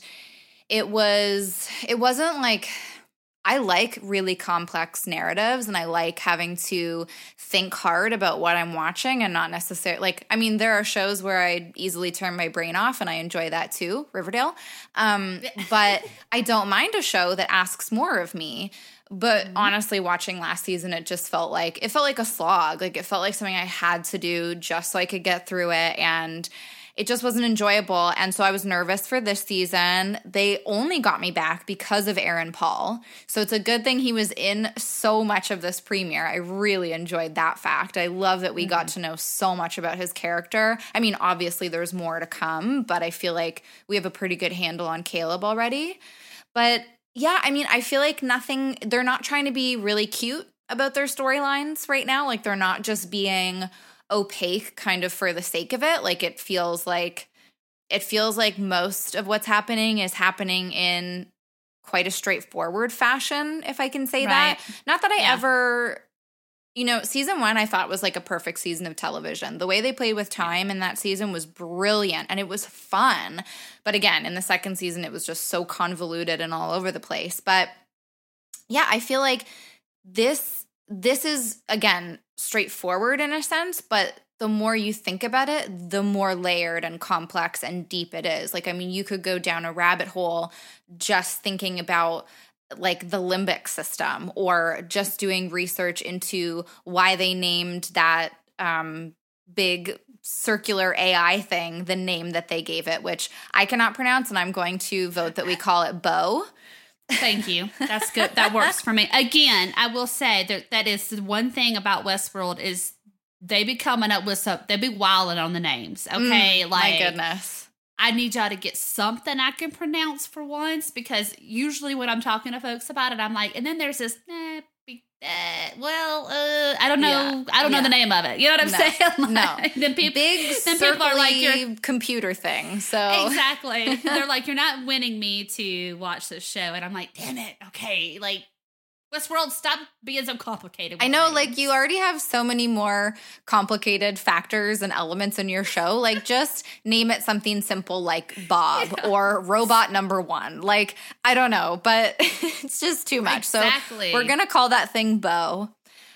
it was it wasn't like I like really complex narratives and I like having to think hard about what I'm watching and not necessarily like I mean there are shows where I easily turn my brain off and I enjoy that too, Riverdale. Um (laughs) but I don't mind a show that asks more of me. But honestly watching last season it just felt like it felt like a slog. Like it felt like something I had to do just so I could get through it and it just wasn't enjoyable. And so I was nervous for this season. They only got me back because of Aaron Paul. So it's a good thing he was in so much of this premiere. I really enjoyed that fact. I love that we mm-hmm. got to know so much about his character. I mean, obviously, there's more to come, but I feel like we have a pretty good handle on Caleb already. But yeah, I mean, I feel like nothing, they're not trying to be really cute about their storylines right now. Like they're not just being opaque kind of for the sake of it. Like it feels like it feels like most of what's happening is happening in quite a straightforward fashion, if I can say right. that. Not that I yeah. ever you know, season one I thought was like a perfect season of television. The way they played with time in that season was brilliant and it was fun. But again, in the second season, it was just so convoluted and all over the place. But yeah, I feel like this this is again straightforward in a sense, but the more you think about it, the more layered and complex and deep it is. Like, I mean, you could go down a rabbit hole just thinking about like the limbic system or just doing research into why they named that um, big circular AI thing the name that they gave it, which I cannot pronounce, and I'm going to vote that we call it Bo. Thank you. That's good. That works for me. Again, I will say that that is the one thing about Westworld is they be coming up with some. They be wilding on the names. Mm, okay, mm, like my goodness. I need y'all to get something I can pronounce for once because usually when I'm talking to folks about it, I'm like, and then there's this, uh, well, uh, I don't know. Yeah. I don't yeah. know the name of it. You know what I'm no. saying? (laughs) Like, no. Then people, Big then people are like your computer thing. So exactly, (laughs) they're like, you're not winning me to watch this show, and I'm like, damn it. Okay, like Westworld, stop being so complicated. I know, like you already have so many more complicated factors and elements in your show. Like, (laughs) just name it something simple like Bob yeah. or Robot Number One. Like, I don't know, but (laughs) it's just too much. Exactly. So we're gonna call that thing Bo,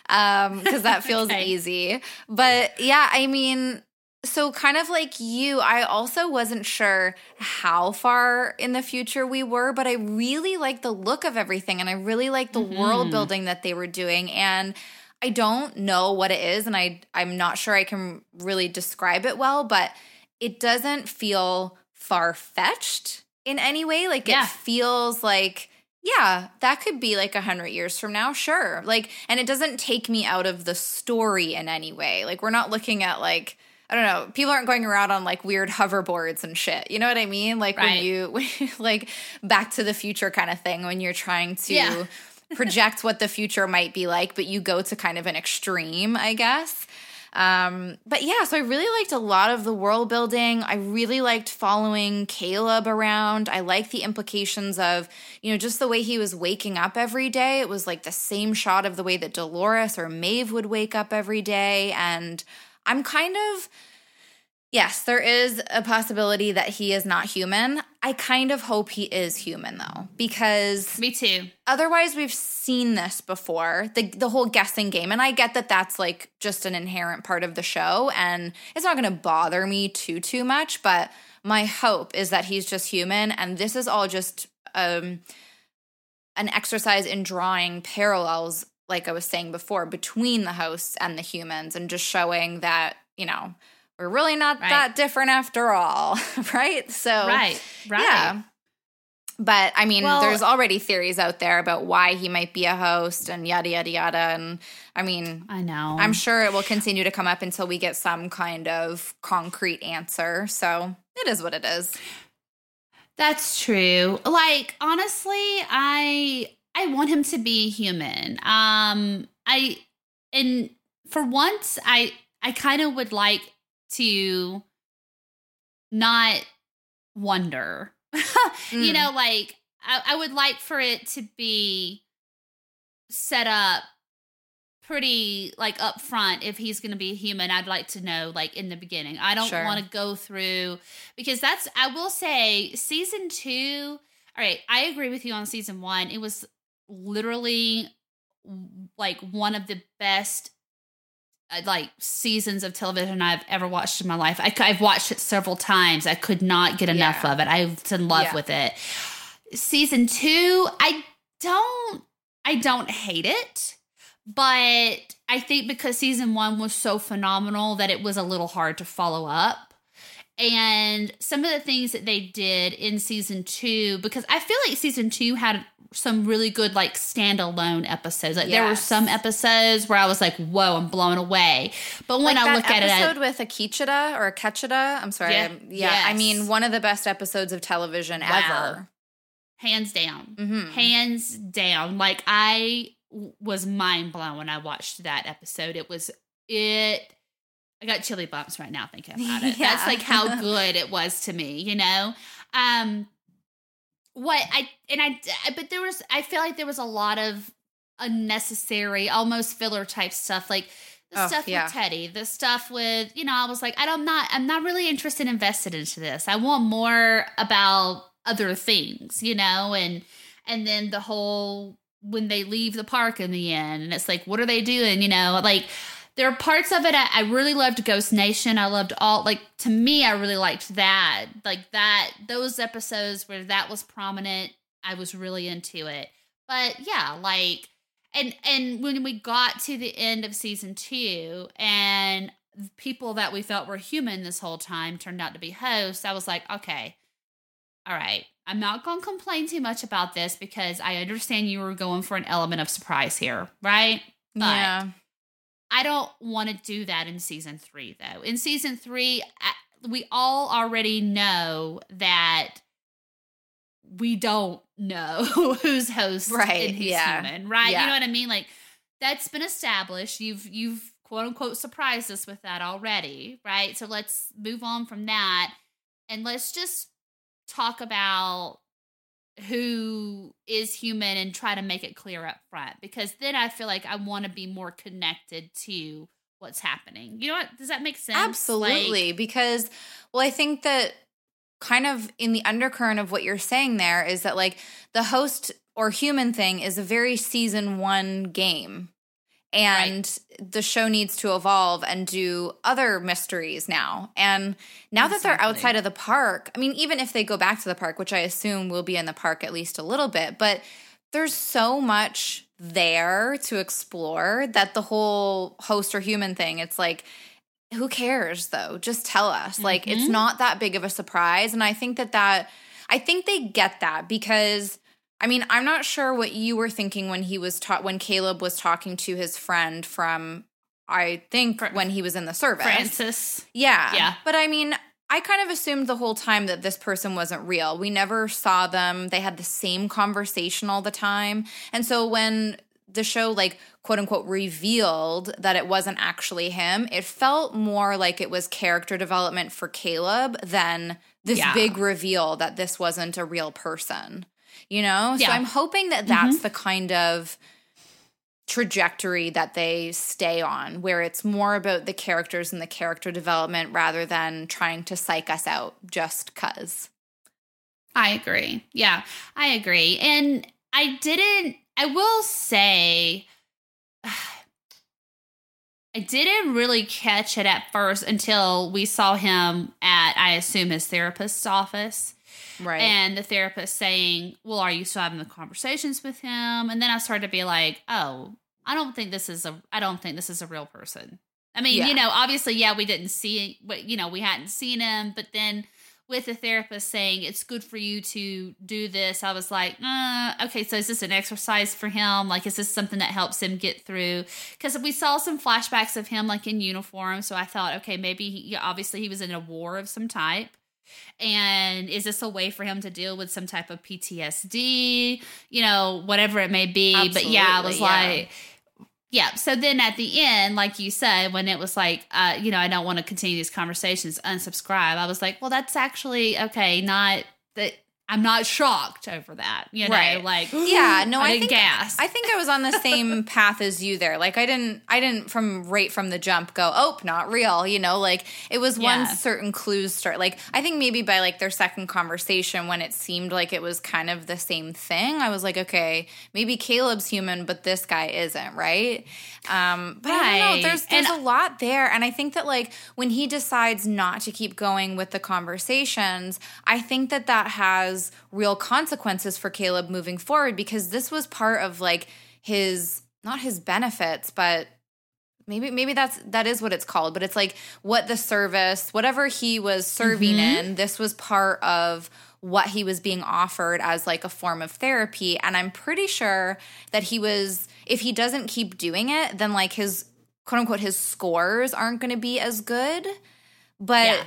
um, because that (laughs) feels okay. easy. But yeah, I mean, so, kind of like you, I also wasn't sure how far in the future we were, but I really like the look of everything and I really like the mm-hmm. world building that they were doing. And I don't know what it is, and I, I'm not sure I can really describe it well, but it doesn't feel far fetched in any way. Like, yeah. it feels like yeah, that could be like a hundred years from now, sure. Like, and it doesn't take me out of the story in any way. Like, we're not looking at like I don't know, people aren't going around on like weird hoverboards and shit. You know what I mean? Like right. when you (laughs) when like back to the future kind of thing when you're trying to yeah. (laughs) project what the future might be like, but you go to kind of an extreme, I guess. Um, but yeah, so I really liked a lot of the world building. I really liked following Caleb around. I like the implications of, you know, just the way he was waking up every day. It was like the same shot of the way that Dolores or Maeve would wake up every day. And I'm kind of Yes, there is a possibility that he is not human. I kind of hope he is human though, because me too. Otherwise, we've seen this before the the whole guessing game, and I get that that's like just an inherent part of the show, and it's not going to bother me too too much. But my hope is that he's just human, and this is all just um, an exercise in drawing parallels like I was saying before, between the hosts and the humans and just showing that, you know, we're really not right. that different after all, (laughs) right? So, right, right. Yeah. But I mean, well, there's already theories out there about why he might be a host and yada, yada, yada. And I mean, I know. I'm sure it will continue to come up until we get some kind of concrete answer. So it is what it is. That's true. Like, honestly, I I want him to be human. Um, I and for once, I I kind of would like to not wonder. mm. (laughs) You know, like I, I would like for it to be set up pretty like upfront if he's going to be a human i'd like to know like in the beginning i don't sure. want to go through because that's i will say season two all right i agree with you on season one it was literally like one of the best uh, like seasons of television I've ever watched in my life. I, have watched it several times. I could not get enough yeah. of it. I was in love yeah. with it. Season two, I don't, I don't hate it, but I think because season one was so phenomenal that it was a little hard to follow up. and some of the things that they did in season two, because I feel like season two had some really good like standalone episodes. Like there were some episodes where I was like, "Whoa, I'm blown away." But when like I look at it, episode with Akecheta or Ketchida, I'm sorry, Yeah. I'm- yeah, I mean one of the best episodes of television Wow. ever. hands down, Mhm. hands down, like I w- was mind blown when I watched that episode. It was it. I got chilly bumps right now thinking about it. (laughs) That's like how (laughs) good it was to me, you know. Um, what I and I, but there was I feel like there was a lot of unnecessary, almost filler type stuff, like the Oh, stuff yeah. with Teddy, the stuff with you know. I was like, I don't, I'm not, I'm not really interested, invested into this. I want more about other things, you know, and and then the whole when they leave the park in the end, and it's like, what are they doing, you know, like. There are parts of it I, I really loved Ghost Nation. I loved all like to me I really liked that. Like that those episodes where that was prominent, I was really into it. But yeah, like and and when we got to the end of season 2 and people that we thought were human this whole time turned out to be hosts, I was like, okay. All right. I'm not going to complain too much about this because I understand you were going for an element of surprise here, right? But yeah. I don't want to do that in season three, though. In season three, I- we all already know that we don't know (laughs) who's host Right, and who's yeah. human, right? Yeah. You know what I mean? Like that's been established. You've you've quote unquote surprised us with that already, right? So let's move on from that and let's just talk about who is human and try to make it clear up front because then I feel like I want to be more connected to what's happening. You know what? Does that make sense? Absolutely. Like, because, well, I think that kind of in the undercurrent of what you're saying there is that, like, the host or human thing is a very season one game. And the show needs to evolve and do other mysteries now. And now that they're outside of the park, I mean, even if they go back to the park, which I assume will be in the park at least a little bit, but there's so much there to explore that the whole host or human thing, it's like, who cares though? Just tell us. Like, it's Mhm. not that big of a surprise. And I think that that, I think they get that because. I mean, I'm not sure what you were thinking when he was taught when Caleb was talking to his friend from I think Fr- when he was in the service. Francis. Yeah. Yeah. But I mean, I kind of assumed the whole time that this person wasn't real. We never saw them. They had the same conversation all the time. And so when the show, like, quote unquote, revealed that it wasn't actually him, it felt more like it was character development for Caleb than this Yeah. big reveal that this wasn't a real person. You know? So I'm hoping that that's mm-hmm. the kind of trajectory that they stay on, where it's more about the characters and the character development rather than trying to psych us out just cuz. I agree. Yeah, I agree. And I didn't, I will say, (sighs) I didn't really catch it at first until we saw him at, I assume, his therapist's office. Right. And the therapist saying, Well, are you still having the conversations with him? And then I started to be like, Oh, I don't think this is a I don't think this is a real person. I mean, Yeah. you know, obviously, yeah, we didn't see but you know, we hadn't seen him, but then with the therapist saying it's good for you to do this, I was like, uh, okay, so is this an exercise for him? Like, is this something that helps him get through? Because we saw some flashbacks of him like in uniform, so I thought, okay, maybe he, obviously he was in a war of some type. And is this a way for him to deal with some type of PTSD? You know, whatever it may be. but yeah, I was yeah. like, yeah. So then at the end, like you said, when it was like, uh, you know, I don't want to continue these conversations, unsubscribe. I was like, well, that's actually okay. Not that I'm not shocked over that. You know, Right. like (gasps) (gasps) yeah, no, I, I, think gasp. I think I was on the (laughs) same path as you there. Like I didn't I didn't from right from the jump go, "Oh, not real." You know, like it was one Yeah. certain clues start. Like I think maybe by like their second conversation when it seemed like it was kind of the same thing, I was like, "Okay, maybe Caleb's human, but this guy isn't," right? Um, but I don't know. There's there's And- a lot there, and I think that like when he decides not to keep going with the conversations, I think that that has real consequences for Caleb moving forward because this was part of like his not his benefits, but maybe maybe that's that is what it's called but it's like what the service whatever he was serving Mm-hmm. in this was part of what he was being offered as like a form of therapy and i'm pretty sure that he was if he doesn't keep doing it then like his quote unquote his scores aren't going to be as good but Yeah.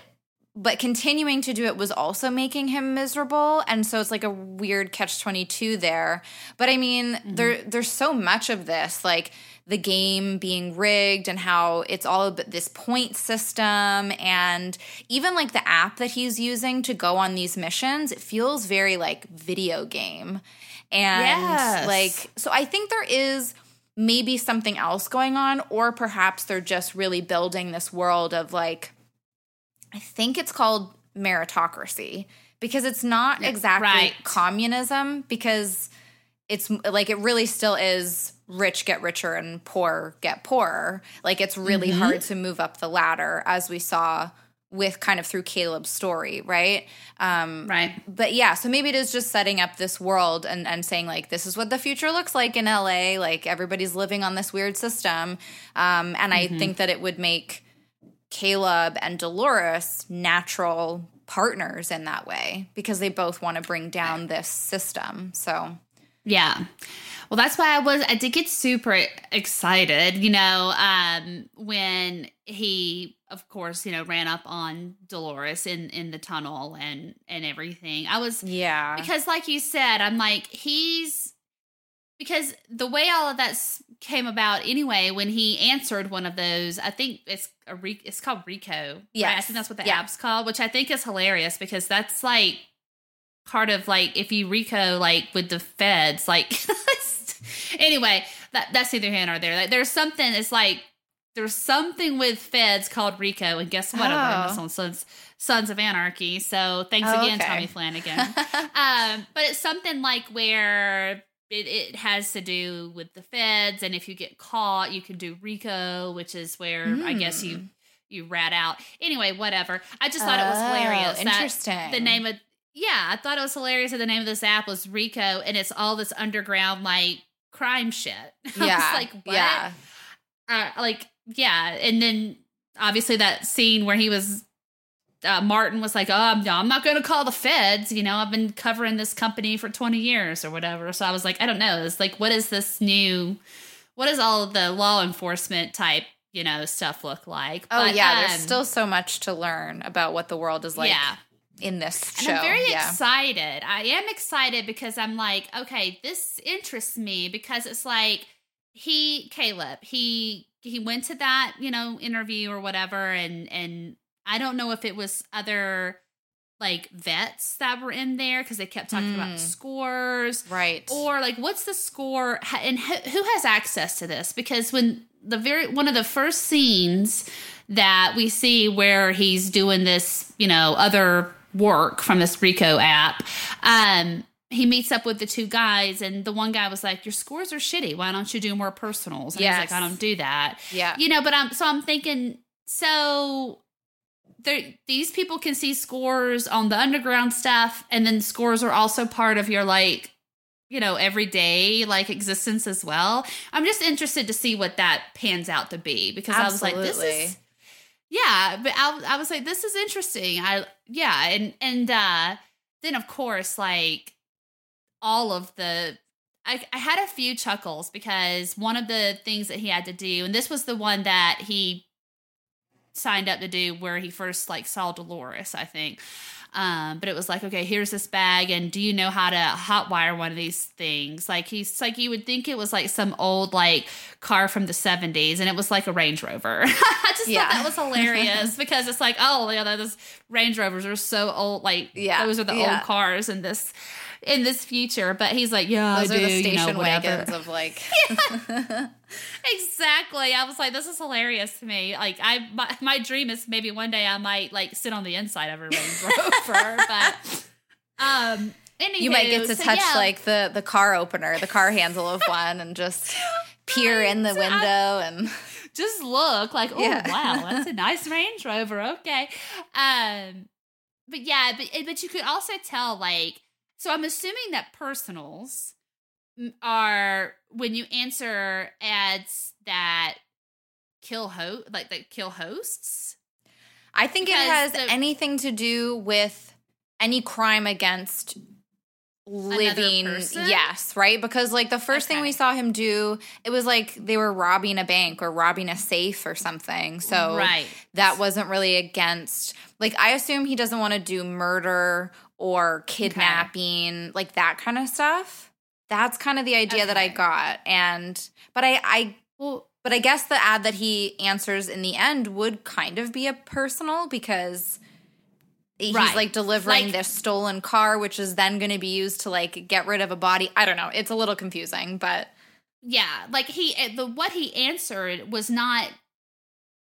But continuing to do it was also making him miserable and so it's like a weird catch 22 there. But i mean mm-hmm. there there's so much of this like the game being rigged and how it's all about this point system and even like the app that he's using to go on these missions it feels very like video game. And Yes. like so i think there is maybe something else going on or perhaps they're just really building this world of like I think it's called meritocracy because it's not exactly right. communism because it's like it really still is rich get richer and poor get poorer. Like it's really Mm-hmm. hard to move up the ladder as we saw with kind of through Caleb's story, right? Um Right. but yeah, so maybe it is just setting up this world and, and saying like this is what the future looks like in LA. Like everybody's living on this weird system. Um, and I think that it would make Caleb and Dolores natural partners in that way because they both want to bring down this system. So Yeah. Well, that's why I was, I did get super excited, you know, um, when he, of course, you know, ran up on Dolores in, in the tunnel and, and everything. I was, yeah, because like you said, I'm like, he's, because the way all of that s- came about anyway, when he answered one of those, I think it's a re, it's called Rico. right? I think that's what the Yeah. app's called, which I think is hilarious because that's like part of like if you Rico like with the feds, like (laughs) anyway, that that's neither here nor there. Like, there's something. It's like there's something with feds called Rico, and guess what? I'm Oh. on Sons Sons of Anarchy. So thanks Oh, again, okay. Tommy Flanagan. (laughs) um, but it's something like where. It, it has to do with the feds, and if you get caught, you can do RICO, which is where I guess you you rat out. Anyway, whatever. I just thought it was Oh, hilarious. that interesting. The name of yeah, I thought it was hilarious that the name of this app was Rico, and it's all this underground like crime shit. (laughs) I yeah, was like, what? yeah, Uh, like yeah, and then obviously that scene where he was. Uh, Martin was like, "Oh, I'm, I'm not going to call the feds. You know, I've been covering this company for 20 years or whatever." So I was like, "I don't know. It's like, what is this new? What does all of the law enforcement type, you know, stuff look like?" Oh But, yeah, there's um, still so much to learn about what the world is like yeah. in this And show. I'm very yeah. excited. I am excited because I'm like, okay, this interests me because it's like he Caleb, he he went to that, you know, interview or whatever and and I don't know if it was other like vets that were in there because they kept talking about Mm. scores. Right. or like what's the score? And who has access to this? Because when the very one of the first scenes that we see where he's doing this you know other work from this rico app um he meets up with the two guys and the one guy was like your scores are shitty. Why don't you do more personals? And he's like i don't do that. Yeah. you know but i'm so i'm thinking so these people can see scores on the underground stuff and then scores are also part of your like you know everyday like existence as well. I'm just interested to see what that pans out to be because i was like this is yeah but I, I was like this is interesting. I yeah and and uh then of course like all of the I, I had a few chuckles because one of the things that he had to do, and this was the one that he signed up to do where he first like saw Dolores, I think. Um, but it was like, okay, here's this bag, and do you know how to hotwire one of these things? Like he's like you would think it was like some old like car from the 70s, and it was like a Range Rover. (laughs) I just Yeah. thought that was hilarious because it's like, oh yeah, those Range Rovers are so old, like Yeah, those are the yeah. old cars and this in this future. But he's like, yeah, Those I are do, the you station know, wagons of like (laughs) (laughs) Exactly. I was like, this is hilarious to me. Like, I my, my dream is maybe one day I might like sit on the inside of a Range (laughs) Rover, but um, anywho, you might get to so touch yeah. like the the car opener, the car handle of one, and just peer in the. So I- window and just look like, oh Yeah. wow, that's a nice Range Rover. Okay, um, but yeah, but but you could also tell like, so I'm assuming that personals are when you answer ads that kill host like that kill hosts. I think it has the- anything to do with any crime against living yes right because like the first thing we saw him do it was like they were robbing a bank or robbing a safe or something so Right. that wasn't really against like i assume he doesn't want to do murder or kidnapping like that kind of stuff that's kind of the idea that i got and but i i Well, but I guess the ad that he answers in the end would kind of be a personal because he's Right. like delivering Like- this stolen car, which is then going to be used to like get rid of a body. I don't know. It's a little confusing, but yeah, like he eh, the what he answered was not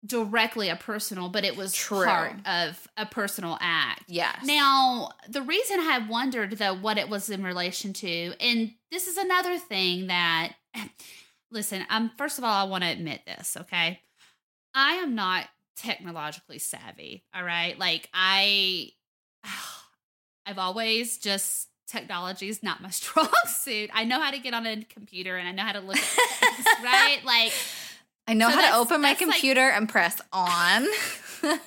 directly a personal, but it was True. part of a personal act. yes. Now, the reason I wondered though what it was in relation to, and this is another thing that (laughs) listen, um first of all, I want to admit this, okay? I am not technologically savvy, all right? Like I (sighs) I've always just technology is not my (laughs) strong suit. I know how to get on a computer and I know how to look at things, (laughs) right? Like I know So how to open my that's like- computer and press on.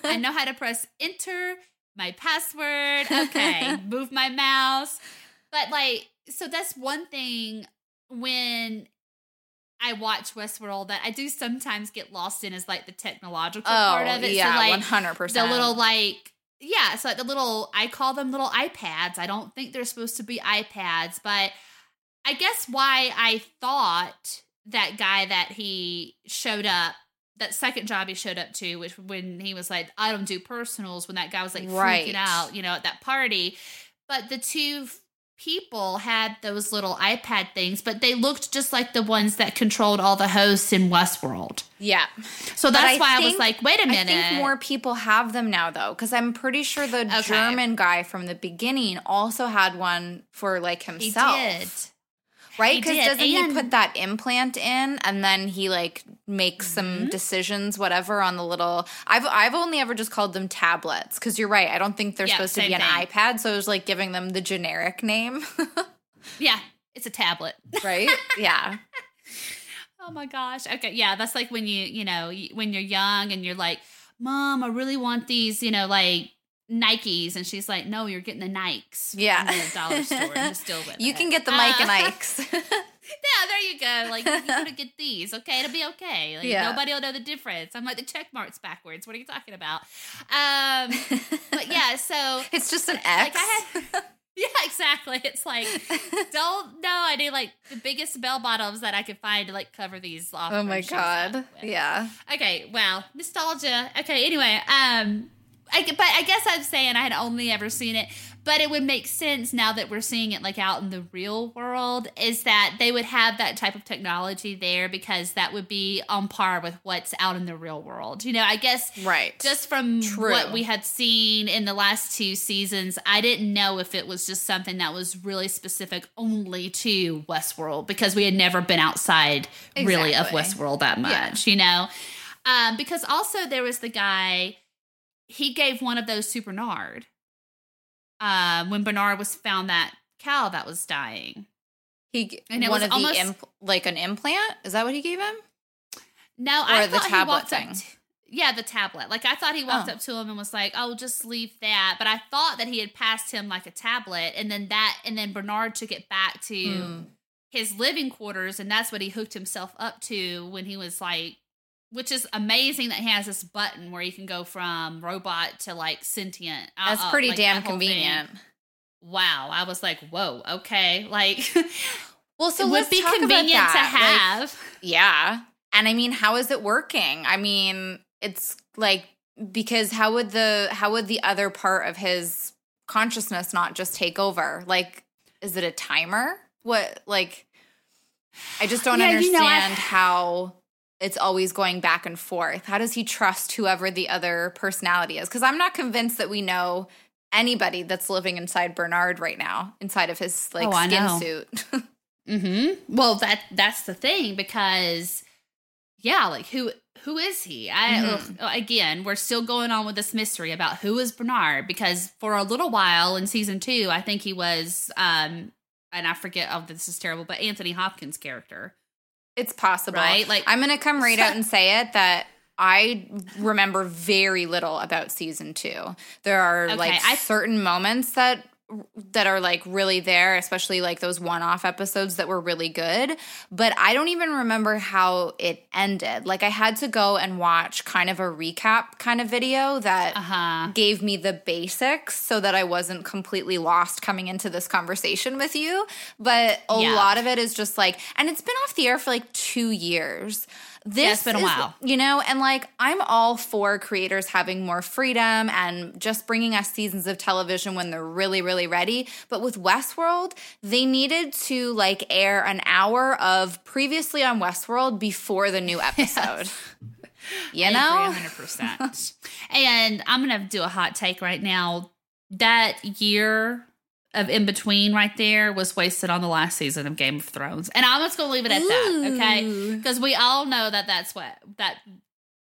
I (laughs) know how to press enter, my password, okay, (laughs) move my mouse. But like, so that's one thing when I watch Westworld that I do sometimes get lost in is like the technological part oh, of it. yeah, so like one hundred the percent. little like yeah, so like the little I call them little iPads. I don't think they're supposed to be iPads, but I guess why I thought that guy that he showed up that second job he showed up to, which when he was like, I don't do personals, when that guy was like Right. freaking out, you know, at that party. But the two people had those little iPad things, but they looked just like the ones that controlled all the hosts in Westworld. yeah. So that's I why I was like, wait a minute. think more people have them now, though, because I'm pretty sure the Okay. German guy from the beginning also had one for like he himself. Right? Because doesn't he put that implant in and then he like makes some Mhm. decisions, whatever, on the little? I've I've only ever just called them tablets because you're right. I don't think they're Yeah, supposed to be an thing. iPad, so I was like giving them the generic name, (laughs) Yeah, it's a tablet. right? yeah, (laughs) Oh my gosh. Okay, yeah, that's like when you, you know, when you're young and you're like, "Mom, I really want these, you know, like Nikes." And she's like, "No, you're getting the Nikes." Yeah. the dollar store and just deal (laughs) with you it. can get the Mike and Uh, Ike's. Yeah, there you go. Like you gotta get these, okay? It'll be okay. Like Yeah. nobody will know the difference. I'm like the check marks backwards. What are you talking about? Um, but (laughs) yeah, so it's just an like X. I had, (laughs) yeah, exactly. It's like don't no, I need like the biggest bell bottoms that I could find to like cover these off. oh my god, yeah. Okay, wow, nostalgia. Okay, anyway, um, I but I guess I'm saying I had only ever seen it, but it would make sense now that we're seeing it like out in the real world. Is that they would have that type of technology there because that would be on par with what's out in the real world. You know, I guess Right. just from True. what we had seen in the last two seasons, I didn't know if it was just something that was really specific only to Westworld because we had never been outside really of Westworld that much, you know? Um, because also there was the guy, he gave one of those to Bernard um, when Bernard was found that cow that was dying. he And it one was of almost- the imp- like an implant. Is that what he gave him? No, I Or the thought he tablet walked thing? up. To, yeah, the tablet. Like I thought he walked Oh. up to him and was like, "Oh, just leave that." But I thought that he had passed him like a tablet, and then that, and then Bernard took it back to Hmm. his living quarters, and that's what he hooked himself up to when he was like. Which is amazing that he has this button where you can go from robot to like sentient. That's uh, pretty like, damn that whole thing. convenient. Wow, I was like, "Whoa, okay." (laughs) Like, Well, so it would be convenient to that. Like, have. Yeah. And I mean, how is it working? I mean, it's like because how would the how would the other part of his consciousness not just take over? Like is it a timer? What like I just don't Yeah, understand you know, I- how it's always going back and forth. How does he trust whoever the other personality is? Cuz I'm not convinced that we know anybody that's living inside Bernard right now, inside of his like Oh, skin suit. (laughs) Mm-hmm. Well, that that's the thing because, yeah, like who who is he? I Mhm. ugh, again, we're still going on with this mystery about who is Bernard because for a little while in season two, I think he was, um, and I forget. Oh, this is terrible, but Anthony Hopkins' character. It's possible. Right? Like- I'm going to come right out and say it that I remember very little about season 2. There are Okay, like I- certain moments that that are like really there, especially like those one-off episodes that were really good, but I don't even remember how it ended. Like I had to go and watch kind of a recap kind of video that Uh-huh. gave me the basics so that I wasn't completely lost coming into this conversation with you. But a Yeah. lot of it is just like, and it's been off the air for like two years. This it's been a is- while. you know, and like I'm all for creators having more freedom and just bringing us seasons of television when they're really, really ready. But with Westworld, they needed to like air an hour of previously on Westworld before the new (laughs) episode. You I know? agree 100%. (laughs) and I'm going to do a hot take right now. That year of in between right there was wasted on the last season of Game of Thrones. And I'm just going to leave it at that, okay? Because we all know that that's what that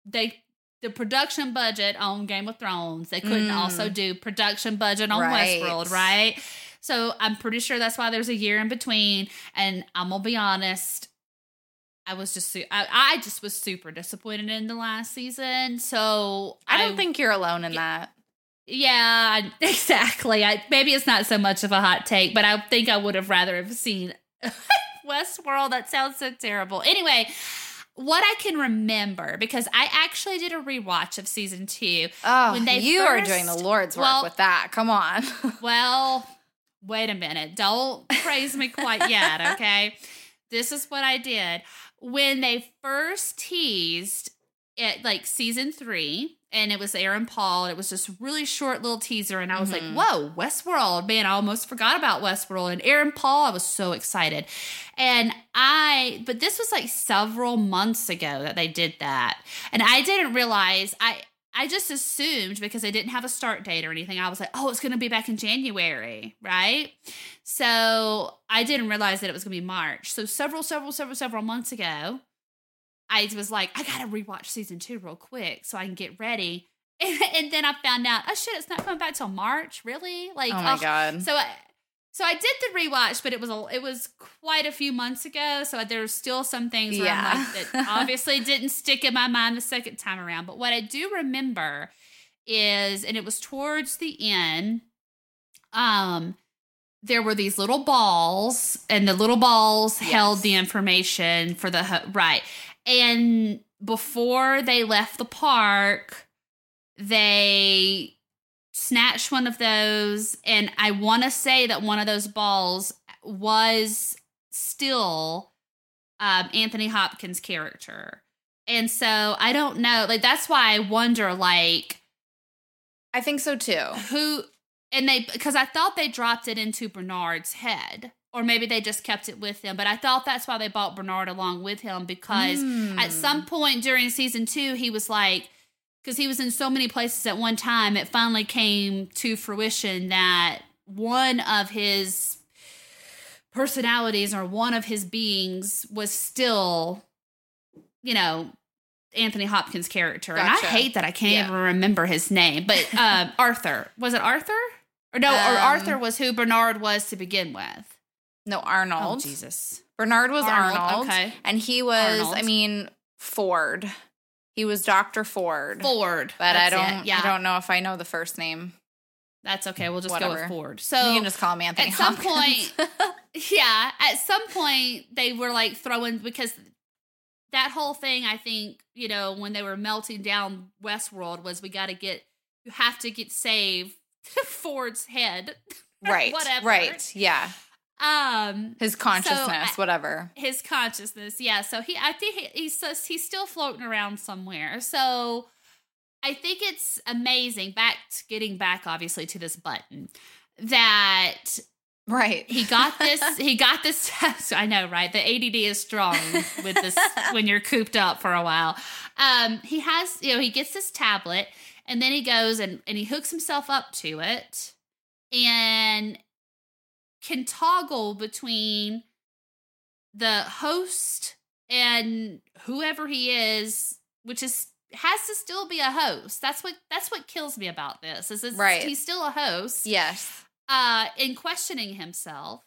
they the production budget on Game of Thrones, they couldn't Mm. also do production budget on Right. Westworld, right? So I'm pretty sure that's why there's a year in between. And I'm gonna be honest, I was just su- I, I just was super disappointed in the last season. So I don't think you're alone in that. Yeah, (laughs) exactly. I maybe it's not so much of a hot take, but I think I would have rather have seen (laughs) Westworld. That sounds so terrible. Anyway, what I can remember because I actually did a rewatch of season two. Oh, When they you are doing the Lord's work with that. Come on. (laughs) Well, wait a minute. Don't praise me quite yet, okay? This is what I did. When they first teased it, like season three, and it was Aaron Paul, it was just really short little teaser, and I was Mhm. like, whoa, Westworld. Man, I almost forgot about Westworld. And Aaron Paul, I was so excited. And I, but this was like several months ago that they did that. And I didn't realize, I, I just assumed because they didn't have a start date or anything, I was like, oh, it's going to be back in January, right? So I didn't realize that it was going to be March. So several, several, several, several months ago, I was like, I got to rewatch season two real quick so I can get ready. (laughs) And, and then I found out, oh shit, it's not coming back till March, really? Like, oh my ugh. god. So I, so I did the rewatch, but it was a, it was quite a few months ago. So there's still some things Yeah. like that (laughs) obviously didn't stick in my mind the second time around. But what I do remember is, and it was towards the end, um, there were these little balls, and the little balls held the information for the right. And before they left the park, they snatched one of those. And i want to say that one of those balls was still um, anthony hopkins character. And so i don't know. Like that's why i wonder like I think so too. who and they because i thought they dropped it into bernard's head or maybe they just kept it with him but i thought that's why they bought bernard along with him because Hmm. at some point during season two, he was like, because he was in so many places at one time, it finally came to fruition that one of his personalities or one of his beings was still, you know, Anthony Hopkins' character. And I hate that I can't Yeah. even remember his name, but um, (laughs) Arthur. Was it Arthur? Or no, or Um, Arthur was who Bernard was to begin with. No, Oh, Arnold. Jesus. Bernard was Arnold, Arnold. okay. And he was, Arnold. I mean, Ford. He was Dr. Ford. Ford. But I don't it, Yeah. I don't know if I know the first name. That's okay. We'll just go Whatever. with Ford. So you can just call him Anthony at some Hopkins. (laughs) yeah, at some point they were like throwing because that whole thing. I think you know when they were melting down Westworld was we got to get you have to get saved (laughs) Ford's head. right. (laughs) Whatever. Right. Yeah. Um, His consciousness, I- whatever. his consciousness. Yeah. So he, I think he, he's he's still floating around somewhere. So I think it's amazing. Back to getting back, obviously, to this button that Right. he got this (laughs) he got this test. i know right the add is strong with this (laughs) when you're cooped up for a while um he has you know he gets this tablet and then he goes and, and he hooks himself up to it and can toggle between the host and whoever he is which is has to still be a host that's what that's what kills me about this is it's, Right. he's still a host yes. uh in questioning himself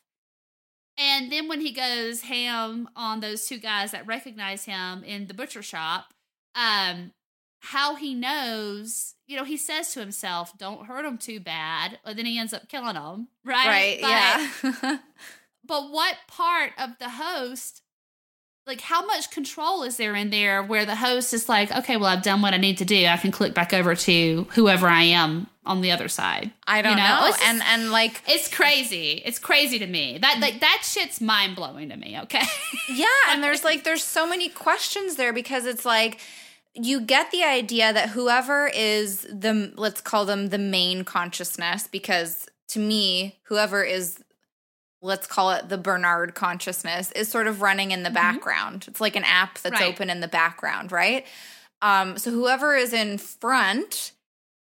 And then when he goes ham on those two guys that recognize him in the butcher shop, um, how he knows, you know, he says to himself, "Don't hurt him too bad," but then he ends up killing them, right? Right. But- yeah. (laughs) But what part of the host, like, how much control is there in there where the host is like, "Okay, well, I've done what I need to do. I can click back over to whoever I am on the other side." I don't You know, know. just- and and like It's crazy. It's crazy to me. That like that shit's mind blowing to me. Okay. Yeah, and there's (laughs) like there's so many questions there because it's like you get the idea that whoever is the let's call them the main consciousness because to me whoever is let's call it the Bernard consciousness is sort of running in the background. It's like an app that's Right. open in the background, right? Um so whoever is in front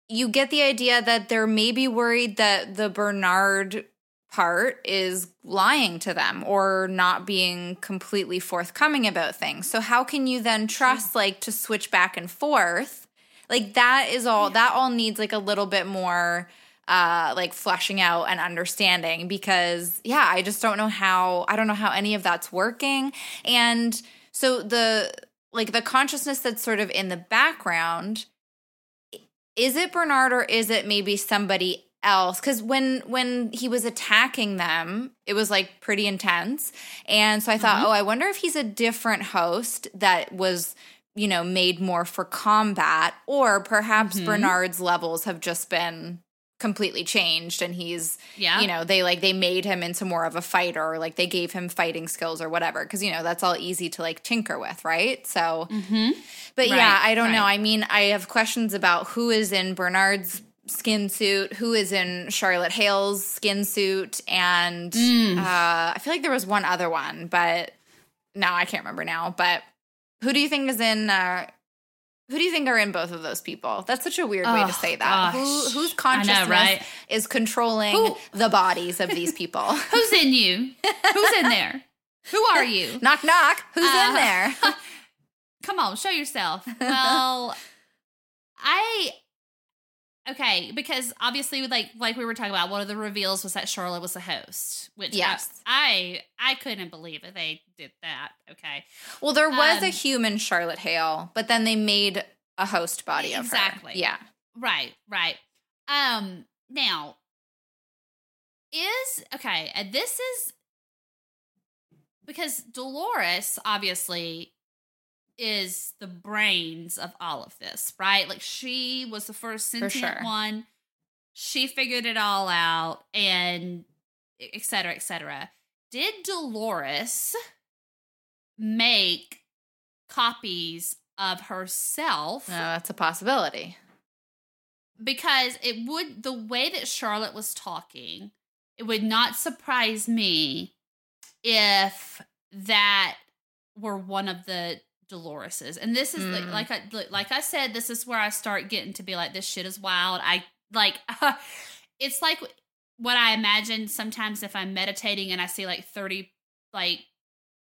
you get the idea that they're maybe worried that the Bernard part is lying to them or not being completely forthcoming about things. So how can you then trust like to switch back and forth? Like that is all that all needs like a little bit more uh like fleshing out and understanding because yeah, I just don't know how I don't know how any of that's working. And so the like the consciousness that's sort of in the background is it Bernard or is it maybe somebody else because when when he was attacking them it was like pretty intense and so i thought oh i wonder if he's a different host that was you know made more for combat or perhaps Mhm. bernard's levels have just been completely changed and he's Yeah. you know they like they made him into more of a fighter or like they gave him fighting skills or whatever because you know that's all easy to like tinker with right so Mm-hmm. but yeah, I don't know. I mean, I have questions about who is in Bernard's skin suit, who is in Charlotte Hale's skin suit, and Mm. uh, I feel like there was one other one, but no, I can't remember now. But who do you think is in? Uh, who do you think are in both of those people? That's such a weird way to Oh, say that. Who, whose consciousness know, right? is controlling Who- the bodies of these people? (laughs) Who's in you? Who's in there? Who are you? (laughs) knock knock. Who's in Uh, there? (laughs) Come on, show yourself. Well, I okay because obviously, like like we were talking about, one of the reveals was that Charlotte was the host, which I- Yes. I I, couldn't believe that they did that. Okay, Well, there was a Um, human Charlotte Hale, but then they made a host body of her. Exactly. Yeah. right, right. Um, now is okay, and this is because Dolores obviously is the brains of all of this, right? Like she was the first sentient sure. one. She figured it all out and et cetera, et cetera. Did Dolores make copies of herself? No, that's a possibility. because it would the way that Charlotte was talking, it would not surprise me if that were one of the Doloreses. And this is like, Mm. like I like- like I said, this is where I start getting to be like this shit is wild. I like (laughs) it's like what I imagine sometimes if I'm meditating and I see like 30 like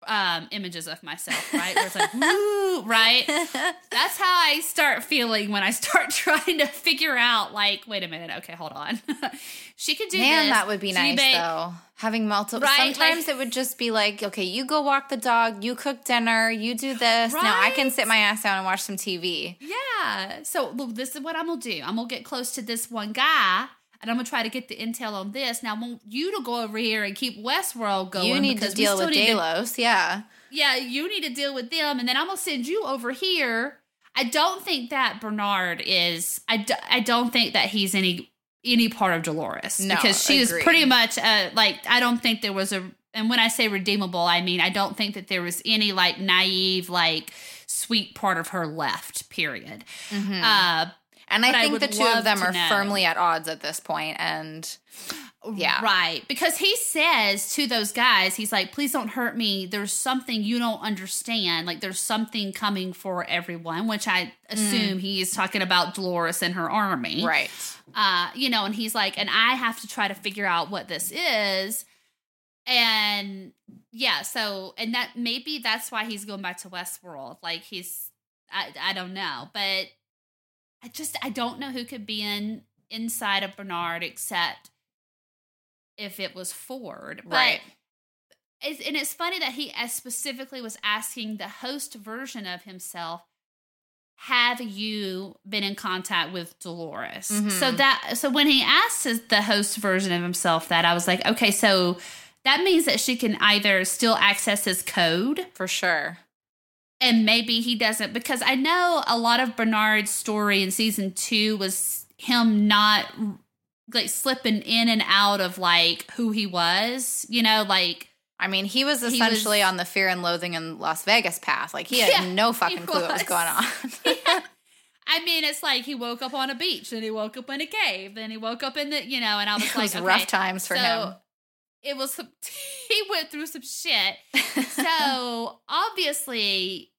um images of myself, right? Where it's like, woo, right? (laughs) That's how I start feeling when I start (laughs) trying to figure out, like, wait a minute, okay, hold on. (laughs) she could do Man, this. that would be She nice though. Having multiple. Right, Sometimes like- it would just be like, okay, you go walk the dog, you cook dinner, you do this. Now I can sit my ass down and watch some TV. Yeah. So this is what I'm gonna do. I'm gonna get close to this one guy. And I'm gonna try to get the intel on this. Now, I want you to go over here and keep Westworld going. you need to deal with need to- Delos. Yeah. yeah, you need to deal with them, and then I'm gonna send you over here. I don't think that Bernard is. I, d- I don't think that he's any any part of Dolores No, because she is agreed. pretty much uh, like I don't think there was a. And when I say redeemable, I mean I don't think that there was any like naive like sweet part of her left. Period. Mhm. Uh, and I but I think would the two of them are know. firmly at odds at this point, and Yeah. Right. Because he says to those guys, he's like, please don't hurt me. There's something you don't understand. Like, there's something coming for everyone, which I assume he is talking about Dolores and her army. right. Uh, you know, and he's like, and I have to try to figure out what this is. And yeah, so, and that maybe that's why he's going back to Westworld. Like, he's, I, I don't know, but I just, I don't know who could be in inside of Bernard except if it was Ford. But Right. it's, and it's funny that he as specifically was asking the host version of himself have you been in contact with Dolores? Mhm. So that so when he asked his, the host version of himself that, I was like, okay, so that means that she can either still access his code For sure. And maybe he doesn't because I know a lot of Bernard's story in season 2 was him not like slipping in and out of like who he was, you know, like I mean, he was He was- essentially on the fear and loathing in Las Vegas path. Like he had (laughs) Yeah, no fucking clue what was going on. (laughs) (laughs) I mean, it's like he woke up on a beach, and he woke up in a cave, then he woke up in the, you know, and I was it like, was okay, rough times for so him. It was, he went through some shit. So obviously,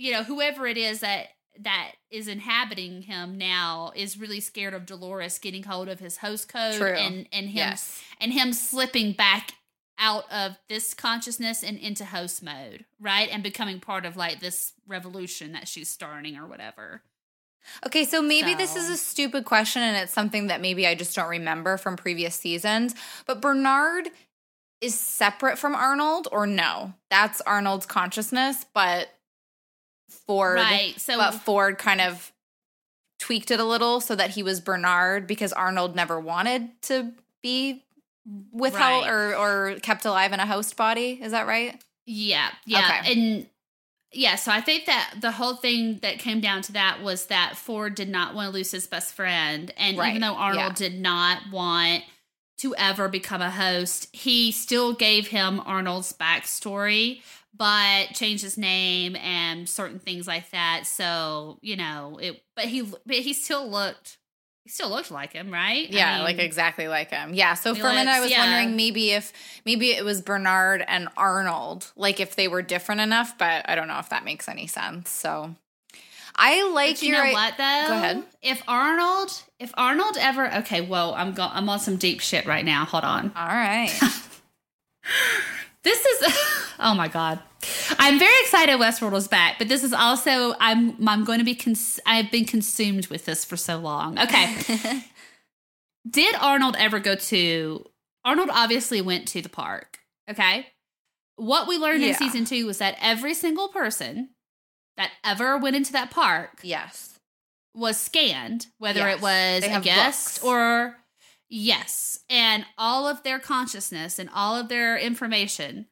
you know, whoever it is that that is inhabiting him now is really scared of Dolores getting hold of his host code True. and and him yes. and him slipping back out of this consciousness and into host mode, right? And becoming part of like this revolution that she's starting or whatever. Okay, so maybe this is a stupid question and it's something that maybe I just don't remember from previous seasons. But Bernard is separate from Arnold or no? That's Arnold's consciousness, but Ford right. So but Ford kind of tweaked it a little so that he was Bernard because Arnold never wanted to be withheld Right. or or kept alive in a host body. Is that right? Yeah, yeah. Okay. And yeah, so I think that the whole thing that came down to that was that Ford did not want to lose his best friend. And Right, even though Arnold yeah. did not want to ever become a host, he still gave him Arnold's backstory, but changed his name and certain things like that. So, you know, it but he but he still looked he still looked like him, right? I Yeah, mean, like exactly like him. Yeah. So for a minute, I was yeah. wondering maybe if maybe it was Bernard and Arnold, like if they were different enough, but I don't know if that makes any sense. So I like But you your know what though? Go ahead. If Arnold, if Arnold ever, okay, whoa, I'm go, I'm on some deep shit right now. Hold on. All right. (laughs) This is, (laughs) oh my god, I'm very excited. Westworld is back, but this is also I'm I'm going to be cons- I've been consumed with this for so long. Okay, (laughs) did Arnold ever go to? Arnold obviously went to the park. Okay, what we learned in season two was that every single person that ever went into that park yes. was scanned, whether Yes. it was a guest books. or yes, and all of their consciousness and all of their information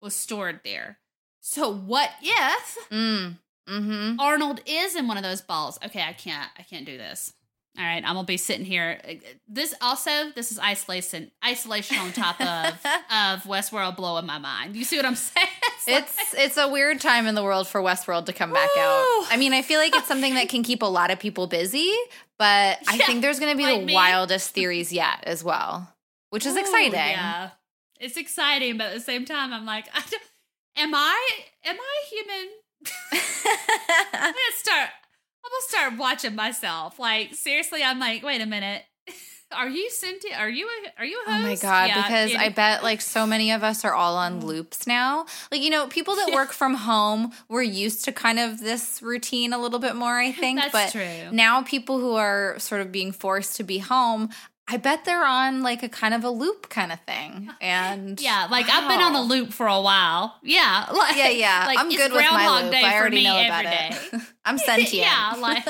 was stored there. So what if Mm. Mm-hmm. Arnold is in one of those balls? Okay, I can't I can't do this. All right, I'm gonna be sitting here. This also, this is isolation, isolation on top of (laughs) of Westworld blowing my mind. You see what I'm saying? (laughs) like- It's it's a weird time in the world for Westworld to come back out. I mean, I feel like it's something that can keep a lot of people busy, but I Yeah, think there's to be like the me. wildest theories yet as well, which is Ooh, exciting. Yeah, it's exciting, but at the same time, I'm like, (laughs) I am I am I human? I'm gonna start. Gonna start watching myself. Like seriously, I'm like, wait a minute. (laughs) Are you sentient? Are you a, are you a Oh my god! Yeah, because it- I bet like so (laughs) many of us are all on mm. loops now. Like you know, people that work from home, we're used to kind of this routine a little bit more. I think, That's but true. now people who are sort of being forced to be home, I bet they're on like a kind of a loop kind of thing. And (laughs) yeah, like I've been on a Wow. loop for a while. Yeah, (laughs) like, Yeah, yeah. Like, I'm good with my loop. Day I already know about every it. (laughs) I'm sentient. yeah, like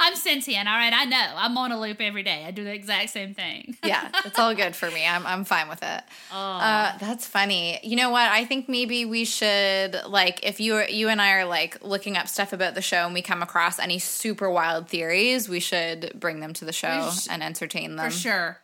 I'm sentient. All right, I know. I'm on a loop every day. I do the exact same thing. (laughs) yeah, it's all good for me. I'm I'm fine with it. Oh. Uh, that's funny. You know what? I think maybe we should like if you you and I are like looking up stuff about the show and we come across any super wild theories, we should bring them to the show sh- and entertain them. For sure.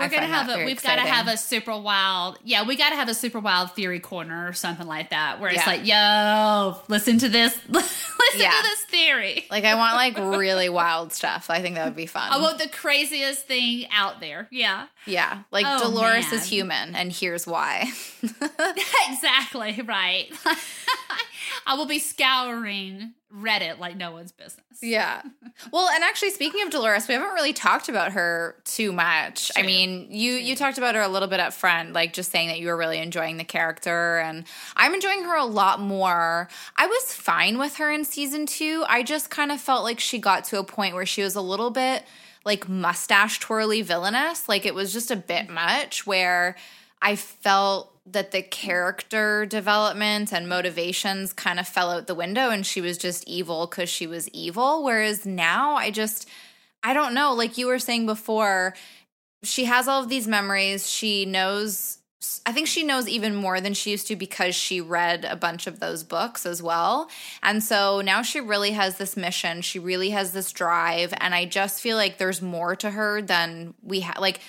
We're I gonna have a we've gotta have a super wild yeah, we gotta have a super wild theory corner or something like that where it's Yeah. like, yo, listen to this (laughs) listen Yeah. to this theory. Like I want like (laughs) really wild stuff. I think that would be fun. Oh, I want the craziest thing out there. Yeah. yeah, like Oh, Dolores man. is human, and here's why. (laughs) exactly, right. I will be scouring Reddit like no one's business. Yeah. (laughs) Well, and actually speaking of Dolores, we haven't really talked about her too much. I mean, you you talked about her a little bit up front, like just saying that you were really enjoying the character and I'm enjoying her a lot more. I was fine with her in season 2. I just kind of felt like she got to a point where she was a little bit like mustache twirly villainous. Like it was just a bit much where I felt that the character development and motivations kind of fell out the window and she was just evil because she was evil. Whereas now I just, I don't know. Like you were saying before, she has all of these memories. She knows, I think she knows even more than she used to because she read a bunch of those books as well. And so now she really has this mission. She really has this drive. And I just feel like there's more to her than we have. Like,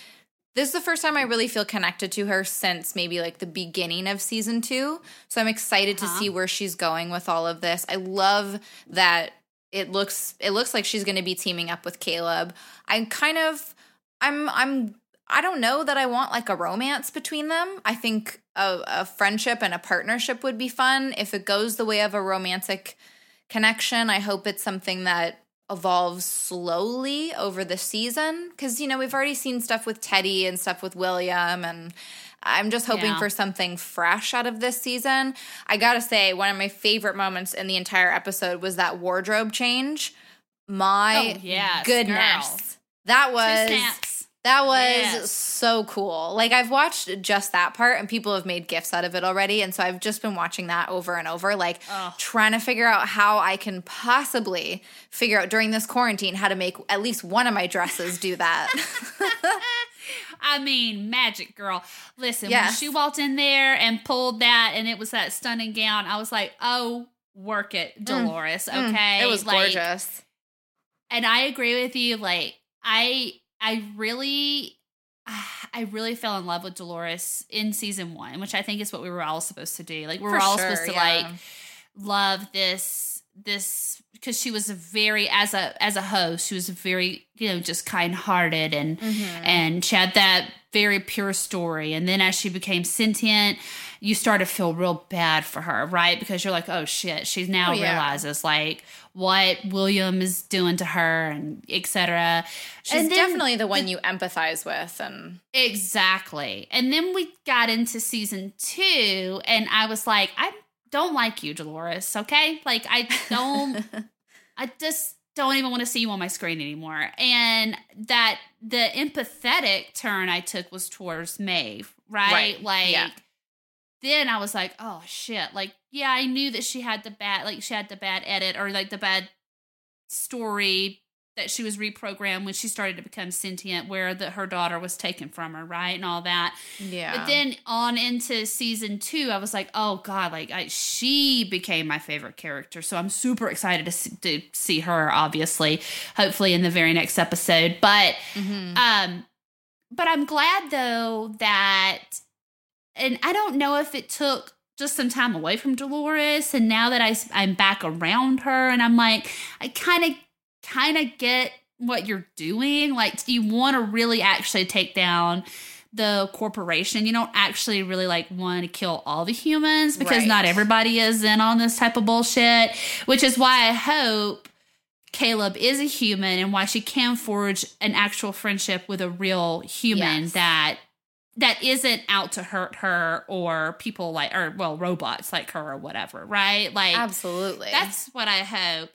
this is the first time I really feel connected to her since maybe like the beginning of season two. So I'm excited uh-huh. to see where she's going with all of this. I love that it looks it looks like she's going to be teaming up with Caleb. I'm kind of I'm I'm I don't know that I want like a romance between them. I think a, a friendship and a partnership would be fun. If it goes the way of a romantic connection, I hope it's something that evolves slowly over the season because you know we've already seen stuff with Teddy and stuff with William and I'm just hoping yeah. for something fresh out of this season. I got to say one of my favorite moments in the entire episode was that wardrobe change. My oh, yes, goodness. Girl. That was that was yes. so cool. Like I've watched just that part and people have made gifs out of it already and so I've just been watching that over and over like oh. trying to figure out how I can possibly figure out during this quarantine how to make at least one of my dresses do that. (laughs) I mean, magic girl. Listen, yes. when she walked in there and pulled that and it was that stunning gown, I was like, "Oh, work it, mm. Dolores." Mm. Okay. Mm. It was like, gorgeous. And I agree with you like I I really (sighs) I really fell in love with Dolores in season one, which I think is what we were all supposed to do. Like we were For all sure, supposed to yeah. like love this this because she was a very as a as a host she was very you know just kind hearted and mm-hmm. and she had that very pure story and then as she became sentient you start to feel real bad for her right because you're like oh shit she now oh, yeah. realizes like what William is doing to her and etc. She's and definitely the one the, you empathize with and Exactly. And then we got into season 2 and I was like I don't like you Dolores, okay? Like I don't (laughs) I just don't even want to see you on my screen anymore. And that the empathetic turn I took was towards Maeve, right? right. Like yeah then I was like, oh shit. Like, yeah, I knew that she had the bad, like, she had the bad edit or like the bad story that she was reprogrammed when she started to become sentient, where that her daughter was taken from her, right, and all that. Yeah. But then on into season two, I was like, oh god, like I, she became my favorite character. So I'm super excited to see, to see her. Obviously, hopefully in the very next episode. But, mm-hmm. um, but I'm glad though that and I don't know if it took just some time away from Dolores and now that I, I'm back around her and I'm like I kind of kind of get what you're doing like do you want to really actually take down the corporation you don't actually really like want to kill all the humans because right. not everybody is in on this type of bullshit which is why I hope Caleb is a human and why she can forge an actual friendship with a real human yes. that that isn't out to hurt her or people like or well robots like her or whatever right like absolutely that's what i hope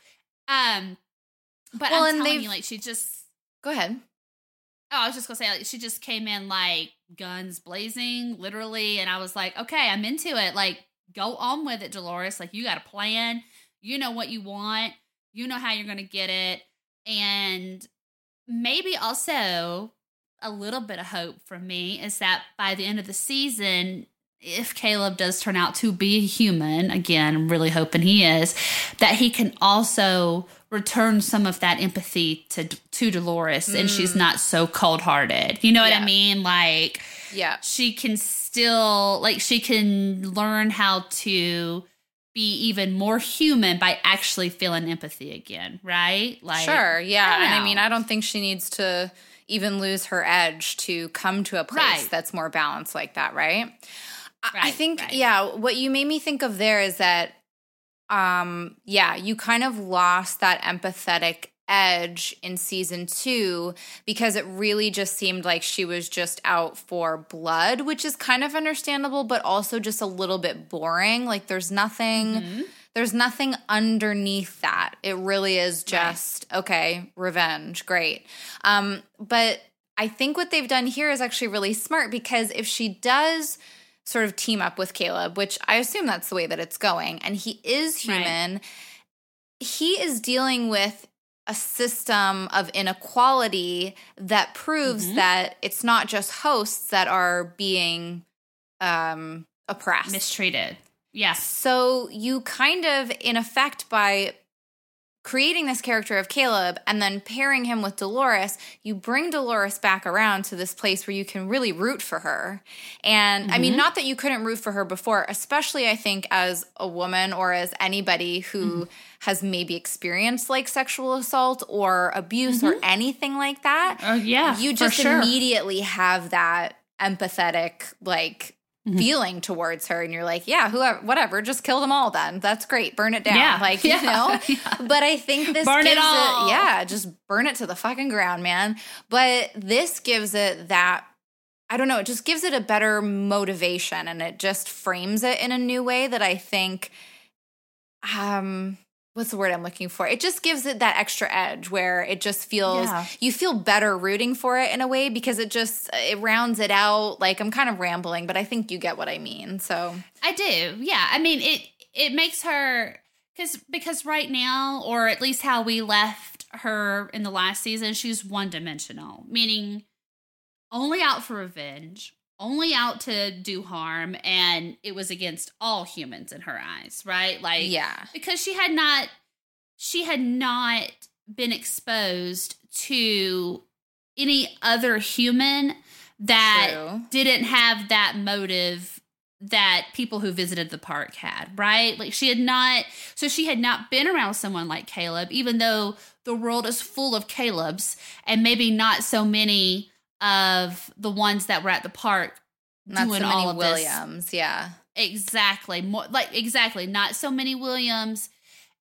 um but well, i'm telling you like she just go ahead. Oh i was just gonna say like she just came in like guns blazing literally and i was like okay i'm into it like go on with it dolores like you got a plan you know what you want you know how you're gonna get it and maybe also a little bit of hope for me is that by the end of the season, if Caleb does turn out to be a human, again, I'm really hoping he is, that he can also return some of that empathy to to Dolores mm. and she's mm. not so cold-hearted. You know what yeah. I mean? Like yeah. She can still like she can learn how to be even more human by actually feeling empathy again, right? Like Sure, yeah. I and I mean, I don't think she needs to even lose her edge to come to a place right. that's more balanced like that, right? Right I think, right. yeah, what you made me think of there is that, um, yeah, you kind of lost that empathetic edge in season two because it really just seemed like she was just out for blood, which is kind of understandable, but also just a little bit boring. Like there's nothing. Mm-hmm there's nothing underneath that. It really is just right. okay, revenge, great. Um, but I think what they've done here is actually really smart because if she does sort of team up with Caleb, which I assume that's the way that it's going. And he is Right. human. He is dealing with a system of inequality that proves Mhm. that it's not just hosts that are being um, oppressed. Mistreated. Yes. So you kind of, in effect, by creating this character of Caleb and then pairing him with Dolores, you bring Dolores back around to this place where you can really root for her. And I mean, mm-hmm. not that you couldn't root for her before, especially I think as a woman or as anybody who mm-hmm. has maybe experienced like sexual assault or abuse or mm-hmm. anything like that. Oh yeah. you just sure. immediately have that empathetic like Mm-hmm. feeling towards her and you're like yeah whoever whatever just kill them all then that's great burn it down Yeah. like (laughs) Yeah. you know (laughs) but i think this Burn it gives all. yeah just burn it to the fucking ground man but this gives it that i don't know it just gives it a better motivation and it just frames it in a new way that i think um what's the word i'm looking for it just gives it that extra edge where it just feels Yeah. you feel better rooting for it in a way because it just it rounds it out like i'm kind of rambling but i think you get what i mean so I do. Yeah. I mean, it it makes her because because right now, or at least how we left her in the last season, she's one dimensional, meaning only out for revenge, only out to do harm, and it was against all humans in her eyes, right? Like, yeah because she had not she had not been exposed to any other human that True. didn't have that motive that people who visited the park had, right? Like she had not so she had not been around someone like Caleb even though the world is full of Calebs and maybe not so many of the ones that were at the park not doing so all many of this williams yeah Exactly. More like exactly. Not so many Williams.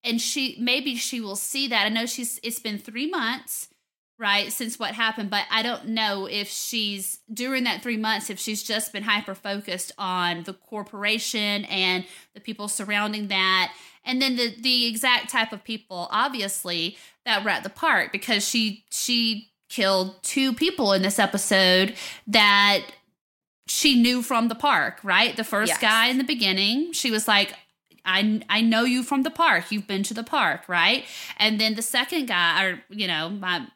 And she maybe she will see that. I know she's it's been three months, right, since what happened, but I don't know if she's during that three months, if she's just been hyper focused on the corporation and the people surrounding that. And then the the exact type of people, obviously, that were at the park because she she killed two people in this episode that she knew from the park, right? The first Yes. guy in the beginning, she was like, I, I know you from the park. You've been to the park, right? And then the second guy, or, you know, my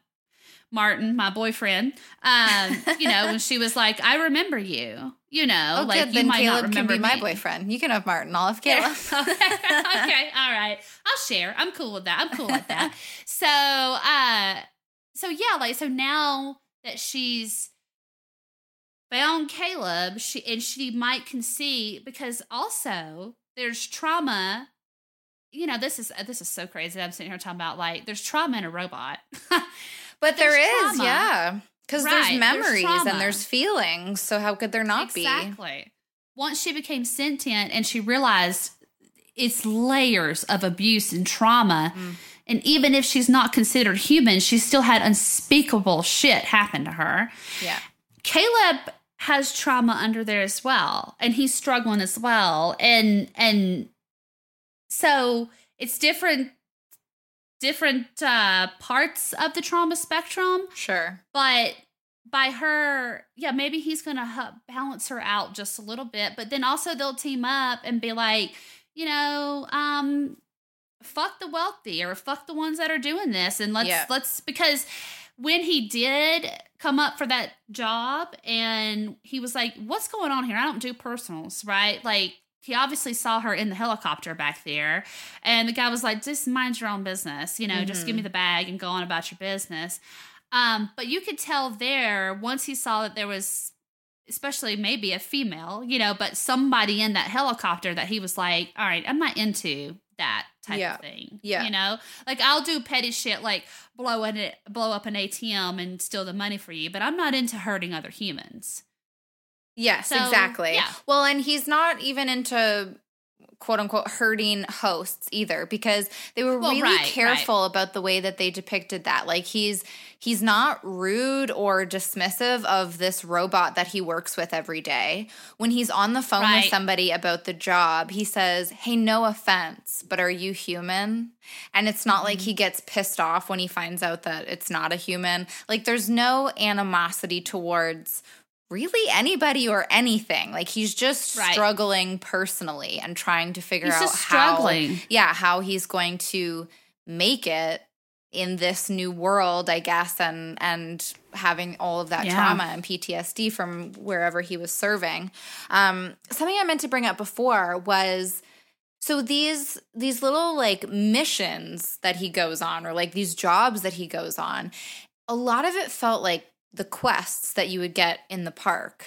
Martin, my boyfriend, um, you know, when she was like, I remember you, you know, oh like good you then might caleb not can remember be my me. boyfriend you can have martin i'll have (laughs) caleb (laughs) okay, all right. I'll share. I'm cool with that. I'm cool with that. (laughs) so, uh, so yeah, like so now that she's found Caleb, she and she might concede because also there's trauma. You know, this is this is so crazy. I'm sitting here talking about like there's trauma in a robot. (laughs) but There's trauma. yeah because Right, there's there's memories trauma. and there's feelings so how could there not be exactly. Once she became sentient and she realized it's layers of abuse and trauma. Mm. And even if she's not considered human, she still had unspeakable shit happen to her. yeah Caleb has trauma under there as well, and he's struggling as well. And and so it's different different uh parts of the trauma spectrum sure but by her yeah maybe he's gonna hu- balance her out just a little bit but then also they'll team up and be like you know um fuck the wealthy or fuck the ones that are doing this and let's Yeah. let's because when he did come up for that job and he was like what's going on here? I don't do personals right? Like he obviously saw her in the helicopter back there and the guy was like just mind your own business you know just give me the bag and go on about your business. Um, but you could tell there once he saw that there was, especially maybe a female, you know, but somebody in that helicopter that he was like, all right, I'm not into that type Yeah. of thing. Yeah. You know, like I'll do petty shit like blow it, blow up an ATM and steal the money for you, but I'm not into hurting other humans. Yes, So, exactly. yeah. Well, and he's not even into quote unquote hurting hosts either because they were Well, really right, careful about the way that they depicted that. Like he's he's not rude or dismissive of this robot that he works with every day. When he's on the phone Right. with somebody about the job, he says, "Hey, no offense, but are you human?" And it's not like Mm-hmm. he gets pissed off when he finds out that it's not a human. Like there's no animosity towards really anybody or anything. Like he's just Right. struggling personally and trying to figure He's out just how struggling. yeah, how he's going to make it in this new world, I guess, and and having all of that Yeah. trauma and PTSD from wherever he was serving. Um, something I meant to bring up before was so these these little like missions that he goes on, or like these jobs that he goes on, a lot of it felt like the quests that you would get in the park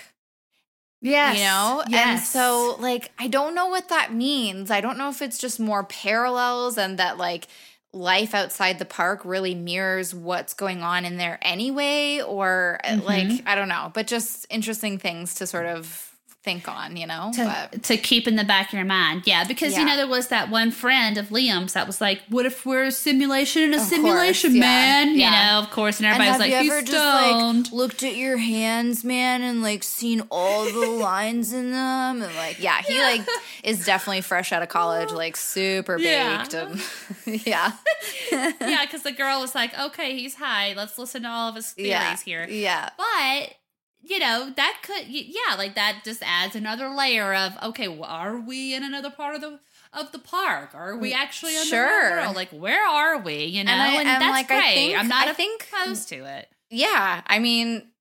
Yes. you know and so like i don't know what that means i don't know if it's just more parallels and that like life outside the park really mirrors what's going on in there anyway or uh, Mm-hmm. like i don't know but just interesting things to sort of think on you know to, but to keep in the back of your mind. Yeah, because you know there was that one friend of Liam's that was like, "What if we're a simulation in a Of simulation, course, yeah, man?" yeah. You know, of course, and everybody's like, you "He's ever just stoned." like looked at your hands man and like seen all the (laughs) lines in them and like yeah he like is definitely fresh out of college like super Yeah. baked and (laughs) yeah (laughs) yeah, because the girl was like, "Okay, he's high. Let's listen to all of his theories yeah here." yeah But you know that could, yeah, like that just adds another layer of okay, well, are we in another part of the of the park? Are we mm, actually in the Sure. real world? Like, where are we? You know, And I- and, that's like, I great. think- I'm not I think- opposed to it. Yeah, I mean,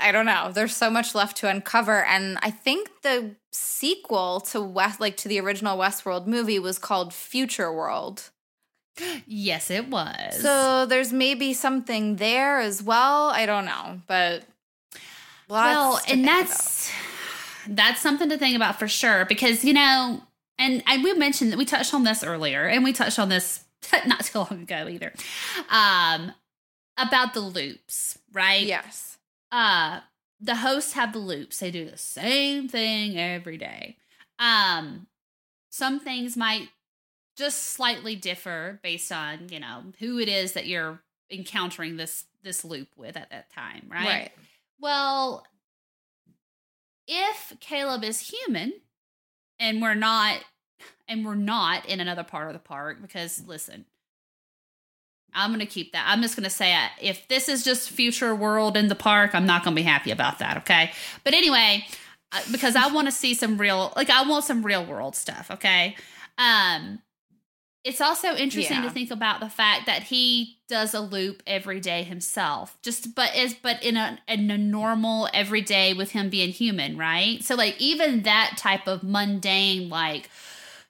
I don't know. There's so much left to uncover, and I think the sequel to West, like to the original Westworld movie, was called Future World. Yes, it was. So there's maybe something there as well. I don't know, but lots well, and that's that's something to think about for sure because you know, and and we mentioned that we touched on this earlier, and we touched on this (laughs) not too long ago either, um, about the loops, right? yes, uh the hosts have the loops they do the same thing every day um some things might just slightly differ based on you know who it is that you're encountering this this loop with at that time right, right. Well if caleb is human and we're not and we're not in another part of the park because listen I'm going to keep that. I'm just going to say uh, if this is just future world in the park, I'm not going to be happy about that, okay? But anyway, uh, because I want to see some real like I want some real world stuff, okay? Um it's also interesting Yeah. to think about the fact that he does a loop every day himself. Just but is but in a in a normal everyday with him being human, right? So like even that type of mundane like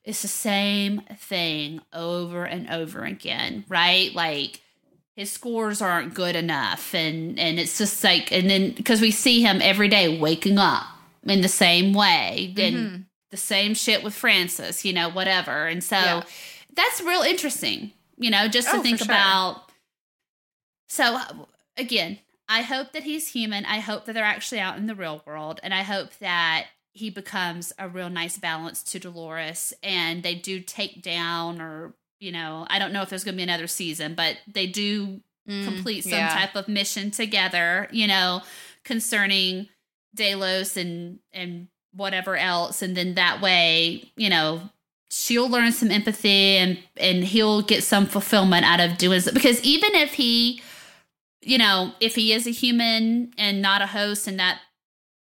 it's the same thing over and over again, right? Like his scores aren't good enough and and it's just like and then because we see him every day waking up in the same way and Mhm. the same shit with Francis, you know, whatever. And so Yeah. That's real interesting, you know, just to Oh, think sure. about. So again, I hope that he's human. I hope that they're actually out in the real world, and I hope that he becomes a real nice balance to Dolores, and they do take down, or you know, I don't know if there's going to be another season, but they do Mm, complete some yeah. type of mission together, you know, concerning Delos and and whatever else, and then that way, you know, she'll learn some empathy and and he'll get some fulfillment out of doing it. Because even if he, you know, if he is a human and not a host, and that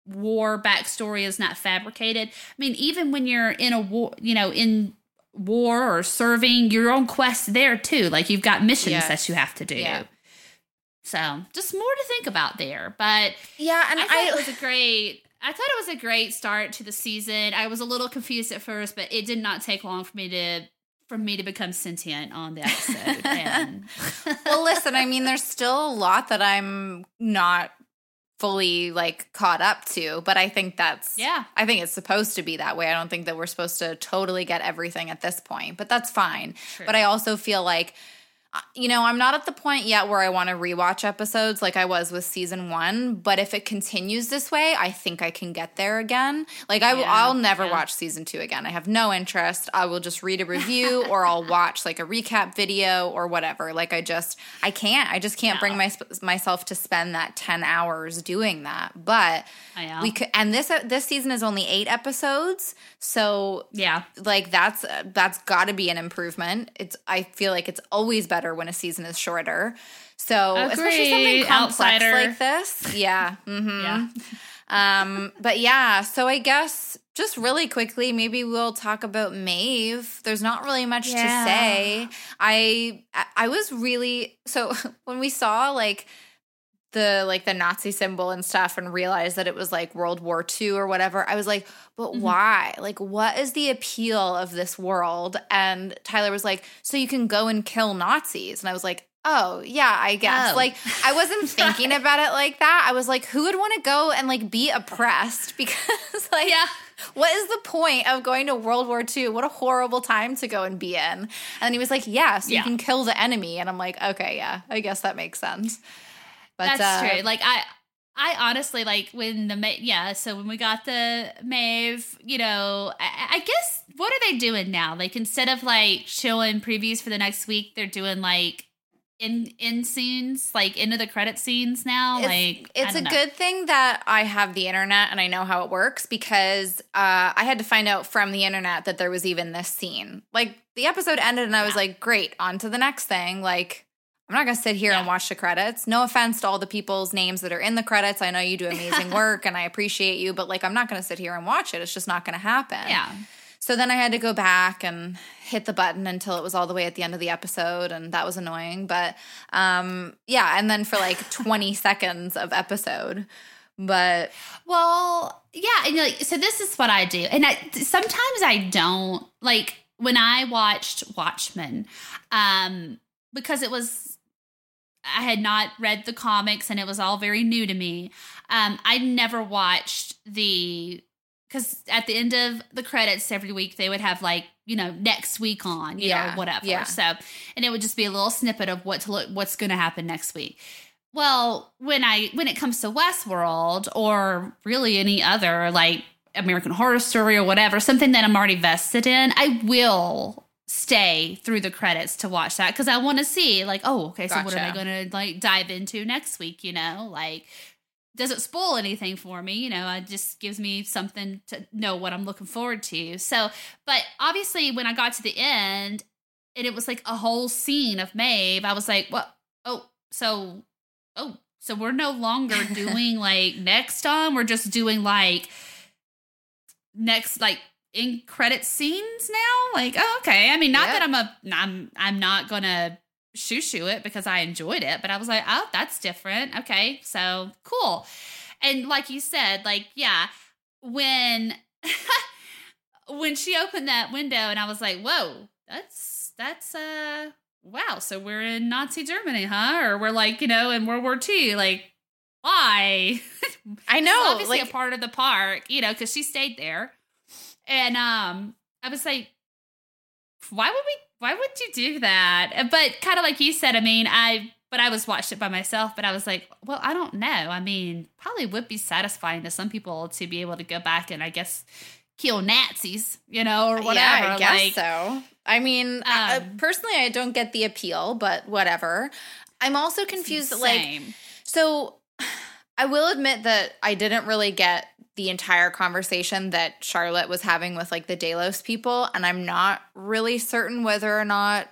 war backstory is not fabricated, I mean, even when you're in a war, you know, in war or serving your own quest there too like you've got missions Yes. that you have to do Yeah. so just more to think about there. But Yeah, and I I, it was a great. I thought it was a great start to the season. I was a little confused at first, but it did not take long for me to for me to become sentient on the episode. (laughs) and well, listen, I mean, there's still a lot that I'm not fully like caught up to, but I think that's yeah, I think it's supposed to be that way. I don't think that we're supposed to totally get everything at this point, but that's fine. True. But I also feel like you know, I'm not at the point yet where I want to rewatch episodes like I was with season 1, but if it continues this way, I think I can get there again. Like I Yeah, I'll never yeah. watch season 2 again. I have no interest. I will just read a review (laughs) or I'll watch like a recap video or whatever. Like I just I can't. I just can't bring No. my, myself to spend that 10 hours doing that. But we could and this this season is only 8 episodes. So yeah, like that's that's got to be an improvement. It's I feel like it's always better when a season is shorter. So especially something complex outsider. like this, yeah. (laughs) hmm Yeah. Um, but yeah, so I guess just really quickly, maybe we'll talk about Maeve. There's not really much Yeah. to say. I I was really so (laughs) when we saw like the like the Nazi symbol and stuff and realized that it was like World War II or whatever, I was like, but Mhm. why? Like, what is the appeal of this world? And Tyler was like, so you can go and kill Nazis. And I was like, oh, yeah, I guess. Oh. Like, I wasn't (laughs) thinking about it like that. I was like, who would want to go and like be oppressed? (laughs) Because, like, Yeah. what is the point of going to World War II? What a horrible time to go and be in. And he was like, yeah, so Yeah. you can kill the enemy. And I'm like, okay, yeah, I guess that makes sense. But That's uh, true. Like I, I honestly like when the Ma- yeah. So when we got the Maeve, you know, I, I guess what are they doing now? Like instead of like showing previews for the next week, they're doing like in in scenes, like into the credit scenes now. It's, like it's a know. good thing that I have the internet and I know how it works because uh, I had to find out from the internet that there was even this scene. Like the episode ended and I was Yeah. like, great, on to the next thing. Like, I'm not gonna sit here and watch the credits. No offense to all the people's names that are in the credits. I know you do amazing (laughs) work and I appreciate you, but like, I'm not gonna sit here and watch it. It's just not gonna happen. Yeah. So then I had to go back and hit the button until it was all the way at the end of the episode, and that was annoying. But um, yeah, and then for like (laughs) 20 seconds of episode. But Well, yeah, and like so this is what I do. And I sometimes I don't like when I watched Watchmen um because it was I had not read the comics and it was all very new to me. Um I never watched the cuz at the end of the credits every week they would have like, you know, next week on, you Yeah, know, whatever. yeah. So, and it would just be a little snippet of what to look what's going to happen next week. Well, when I when it comes to Westworld or really any other like American Horror Story or whatever, something that I'm already vested in, I will stay through the credits to watch that because I want to see like, oh, okay, so what am I going to like dive into next week? You know, like doesn't spoil anything for me, you know, it just gives me something to know what I'm looking forward to. So, but obviously when I got to the end and it was like a whole scene of Maeve, I was like, what? Oh, so, oh, so we're no longer (laughs) doing like next on, we're just doing like next, like in credit scenes now. Like, oh, okay. I mean, not Yeah. that I'm a, I'm, I'm not gonna shoo shoo it because I enjoyed it, but I was like, oh, that's different. Okay, so cool. And like you said, like, yeah, when (laughs) when she opened that window and I was like, whoa, that's that's uh wow, so we're in Nazi Germany, huh? Or we're like, you know, in World War II, like why? (laughs) I know, obviously like, a part of the park, you know, because she stayed there. And um, I was like, why would we? Why would you do that? But kind of like you said, I mean, I but I was watched it by myself. But I was like, well, I don't know. I mean, probably would be satisfying to some people to be able to go back and I guess kill Nazis, you know, or whatever. Yeah, I guess like, so. I mean, I- Um, personally, I don't get the appeal, but whatever. I'm also confused. Like. So (sighs) I will admit that I didn't really get the entire conversation that Charlotte was having with like the Delos people, and I'm not really certain whether or not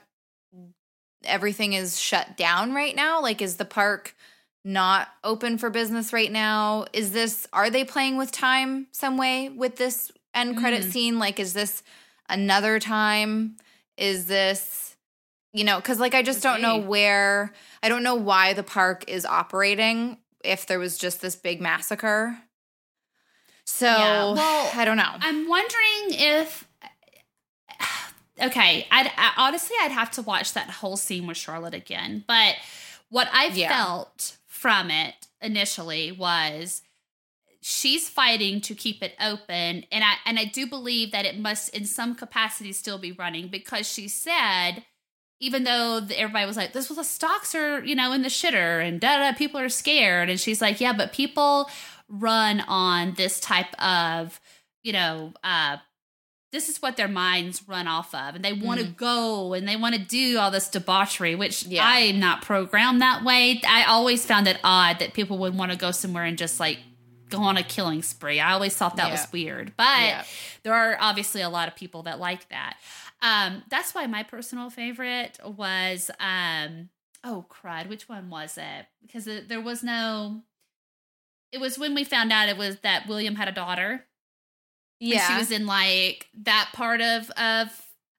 everything is shut down right now. Like, is the park not open for business right now? Is this, are they playing with time some way with this end credit Mm. scene? Like, is this another time? Is this, you know, because like I just don't know where, I don't know why the park is operating if there was just this big massacre. So, Yeah, (sighs) well, I don't know. I'm wondering if. Okay, I'd I, honestly I'd have to watch that whole scene with Charlotte again. But what I Yeah. felt from it initially was she's fighting to keep it open, and I and I do believe that it must in some capacity still be running because she said. Even though everybody was like, "This was the stocks are, you know, in the shitter," and da da, people are scared, and she's like, "Yeah, but people run on this type of, you know, uh, this is what their minds run off of and they want to go and they want to do all this debauchery which Yeah. i'm not programmed that way i always found it odd that people would want to go somewhere and just like go on a killing spree i always thought that Yeah. was weird but Yeah. there are obviously a lot of people that like that um that's why my personal favorite was um oh crud which one was it because there was no it was when we found out it was that William had a daughter. Yeah. she was in like that part of of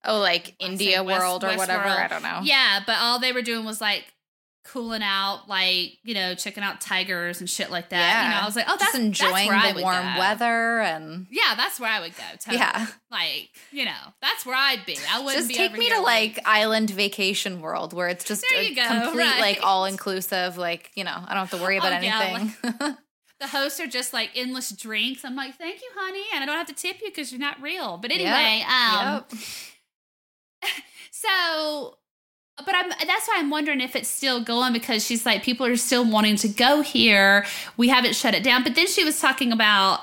oh, like India West- World or whatever. Westworld. I don't know. Yeah, but all they were doing was like cooling out, like you know, checking out tigers and shit like that. You know, I was like, oh, that's just enjoying that's the warm go. weather and Yeah, that's where I would go. Totally. yeah. like you know, that's where I'd be. I wouldn't Just take me to like island vacation world where it's just There a you go, complete right. like all inclusive. Like you know, I don't have to worry oh, about Oh, yeah, anything. (laughs) the hosts are just like endless drinks. I'm like, thank you, honey, and I don't have to tip you because you're not real. But Yep, anyway, um, Yep. (laughs) so but i'm that's why i'm wondering if it's still going because she's like people are still wanting to go here we haven't shut it down but then she was talking about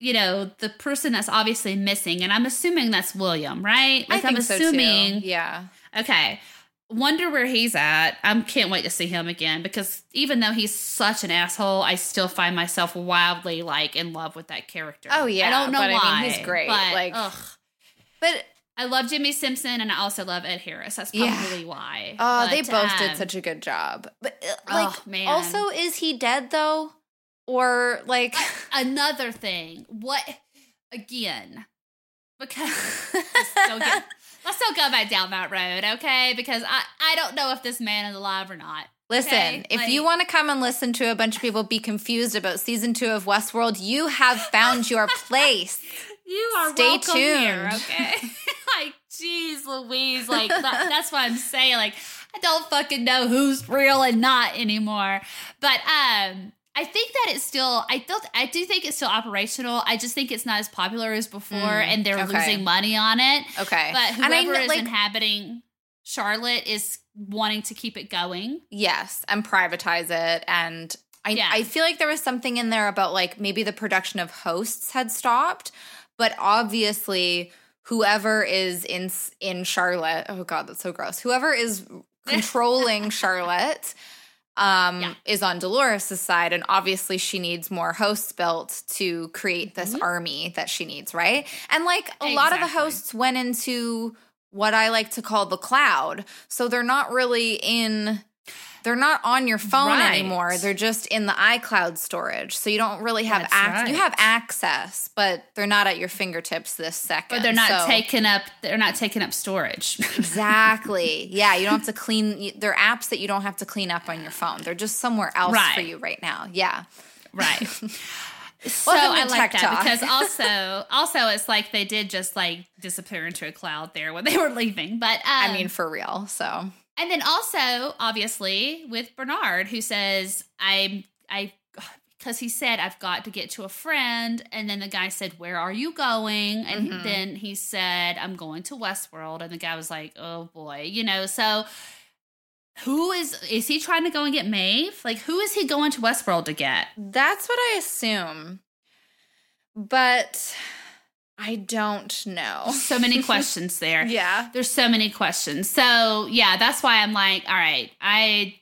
you know the person that's obviously missing and i'm assuming that's william right I like think i'm so assuming too. Yeah. okay wonder where he's at i can't wait to see him again because even though he's such an asshole i still find myself wildly like in love with that character Oh, yeah, i don't know but I mean, why he's great, but, like- ugh. But I love Jimmy Simpson and I also love Ed Harris. That's Yeah. probably why. oh, they both did um, such a good job. But uh, Oh, like, man. also, is he dead though, or like? another thing. What again? Because (laughs) still, get, let's still go back down that road, okay? Because I I don't know if this man is alive or not. Listen, Okay, if you want to come and listen to a bunch of people be confused about season two of Westworld, you have found your (laughs) place. You are Stay welcome here, tuned. okay? (laughs) (laughs) like, jeez, Louise, like that, that's what I'm saying. Like, I don't fucking know who's real and not anymore. But um, I think that it's still. I thought I do think it's still operational. I just think it's not as popular as before, Mm, and they're okay. losing money on it. Okay, But I whoever kn- is like- inhabiting Charlotte is wanting to keep it going. Yes, and privatize it. And I, Yeah. I feel like there was something in there about like maybe the production of hosts had stopped, but obviously whoever is in in Charlotte, oh god, that's so gross. Whoever is (laughs) controlling Charlotte um Yeah. is on Dolores' side and obviously she needs more hosts built to create this Mhm. army that she needs, right? And like a lot of the hosts went into what I like to call the cloud. So they're not really in they're not on your phone Right. anymore. They're just in the iCloud storage. So you don't really have access. You have access, but they're not at your fingertips this second. But they're not So- taking up. They're not taking up storage. (laughs) Exactly. Yeah, you don't have to clean. They're apps that you don't have to clean up on your phone. They're just somewhere else for you right now. Yeah. Right. (laughs) so I like that Talk. because (laughs) also also it's like they did just like disappear into a cloud there when they were leaving. But um, I mean, for real. So and then also obviously with Bernard who says I'm I because he said I've got to get to a friend, and then the guy said Where are you going? And Mhm. then he said I'm going to Westworld, and the guy was like Oh boy, you know so. Who is is he trying to go and get Maeve? Like who is he going to Westworld to get? that's what I assume. But I don't know. So many (laughs) questions there. Yeah. There's so many questions. So yeah, that's why I'm like, all right, I,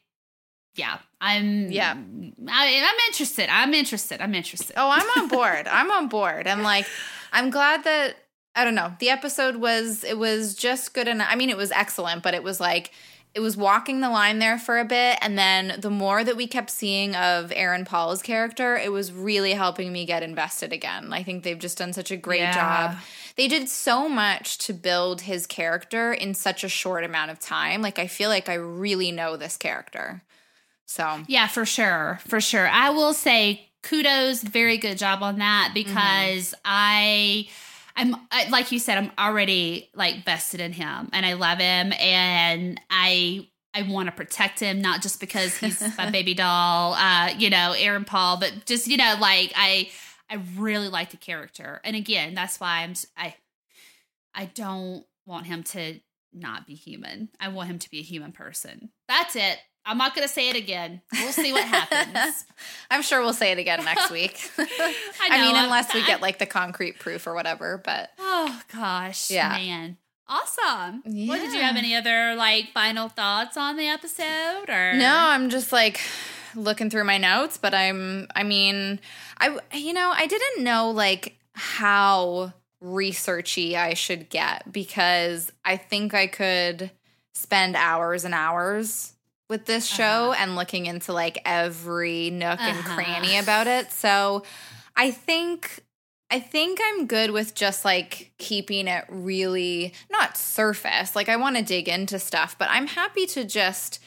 yeah, I'm, Yeah. I, I'm interested. I'm interested. I'm interested. Oh, I'm on board. (laughs) I'm on board. And like, I'm glad that I don't know. The episode was it was just good enough. I mean, it was excellent, but it was like it was walking the line there for a bit, and then the more that we kept seeing of Aaron Paul's character, it was really helping me get invested again. I think they've just done such a great Yeah. job. They did so much to build his character in such a short amount of time. Like I feel like I really know this character. So Yeah, for sure, for sure. I will say kudos, very good job on that mm-hmm. because I. I'm I, like you said. I'm already like vested in him, and I love him, and I I want to protect him, not just because he's (laughs) my baby doll, uh, you know, Aaron Paul, but just you know, like I I really like the character, and again, that's why I'm I I don't want him to not be human. I want him to be a human person. That's it. I'm not going to say it again. We'll see what happens. (laughs) I'm sure we'll say it again next week. (laughs) I, know, mean, I'm- unless we I- get like the concrete proof or whatever. But Oh gosh, Yeah. man. Awesome. What did you have any other like final thoughts on the episode or no, I'm just like looking through my notes. But I'm, I mean, I, you know, I didn't know like how researchy I should get because I think I could spend hours and hours with this show Uh-huh. and looking into like every nook and Uh-huh. cranny about it. So I think I think I'm good with just like keeping it really not surface. Like I want to dig into stuff, but I'm happy to just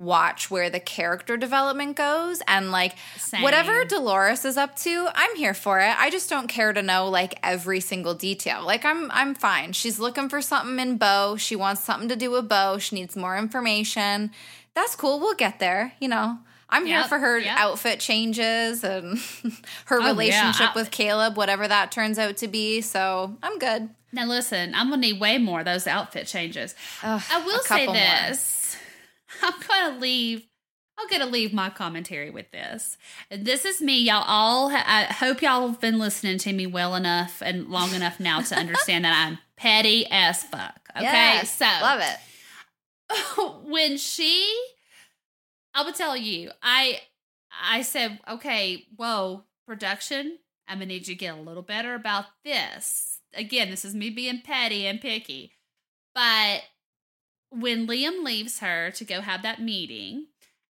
watch where the character development goes and like whatever Dolores is up to, I'm here for it. I just don't care to know like every single detail. Like I'm I'm fine. She's looking for something in Bo. She wants something to do with Bo. She needs more information. That's cool. We'll get there, you know. I'm here for her yep. outfit changes and (laughs) her Oh, relationship I- with Caleb, whatever that turns out to be. So I'm good. Now listen, I'm gonna need way more of those outfit changes. Ugh, I will say couple more. this. (laughs) I'm gonna leave. I'm gonna leave my commentary with this. This is me. Y'all all. I hope y'all have been listening to me well enough and long enough now to (laughs) understand that I'm petty as fuck. Okay, Yes, so love it. (laughs) when she I would tell you, I I said, okay, whoa, production, I'm gonna need you to get a little better about this. Again, this is me being petty and picky. But when Liam leaves her to go have that meeting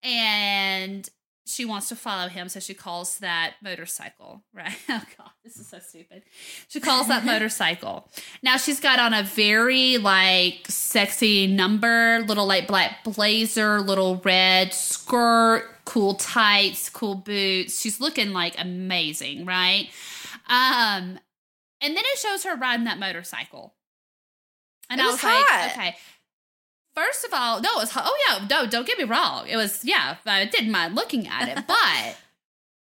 and she wants to follow him, so she calls that motorcycle, (laughs) right? Oh god, this is so stupid. She calls that (laughs) motorcycle. Now she's got on a very like sexy number, little like black blazer, little red skirt, cool tights, cool boots. She's looking like amazing, right? Um, and then it shows her riding that motorcycle. And It I was was like, okay. First of all, no, it was. Oh yeah, no, don't get me wrong. It was yeah, I didn't mind looking at it, (laughs) but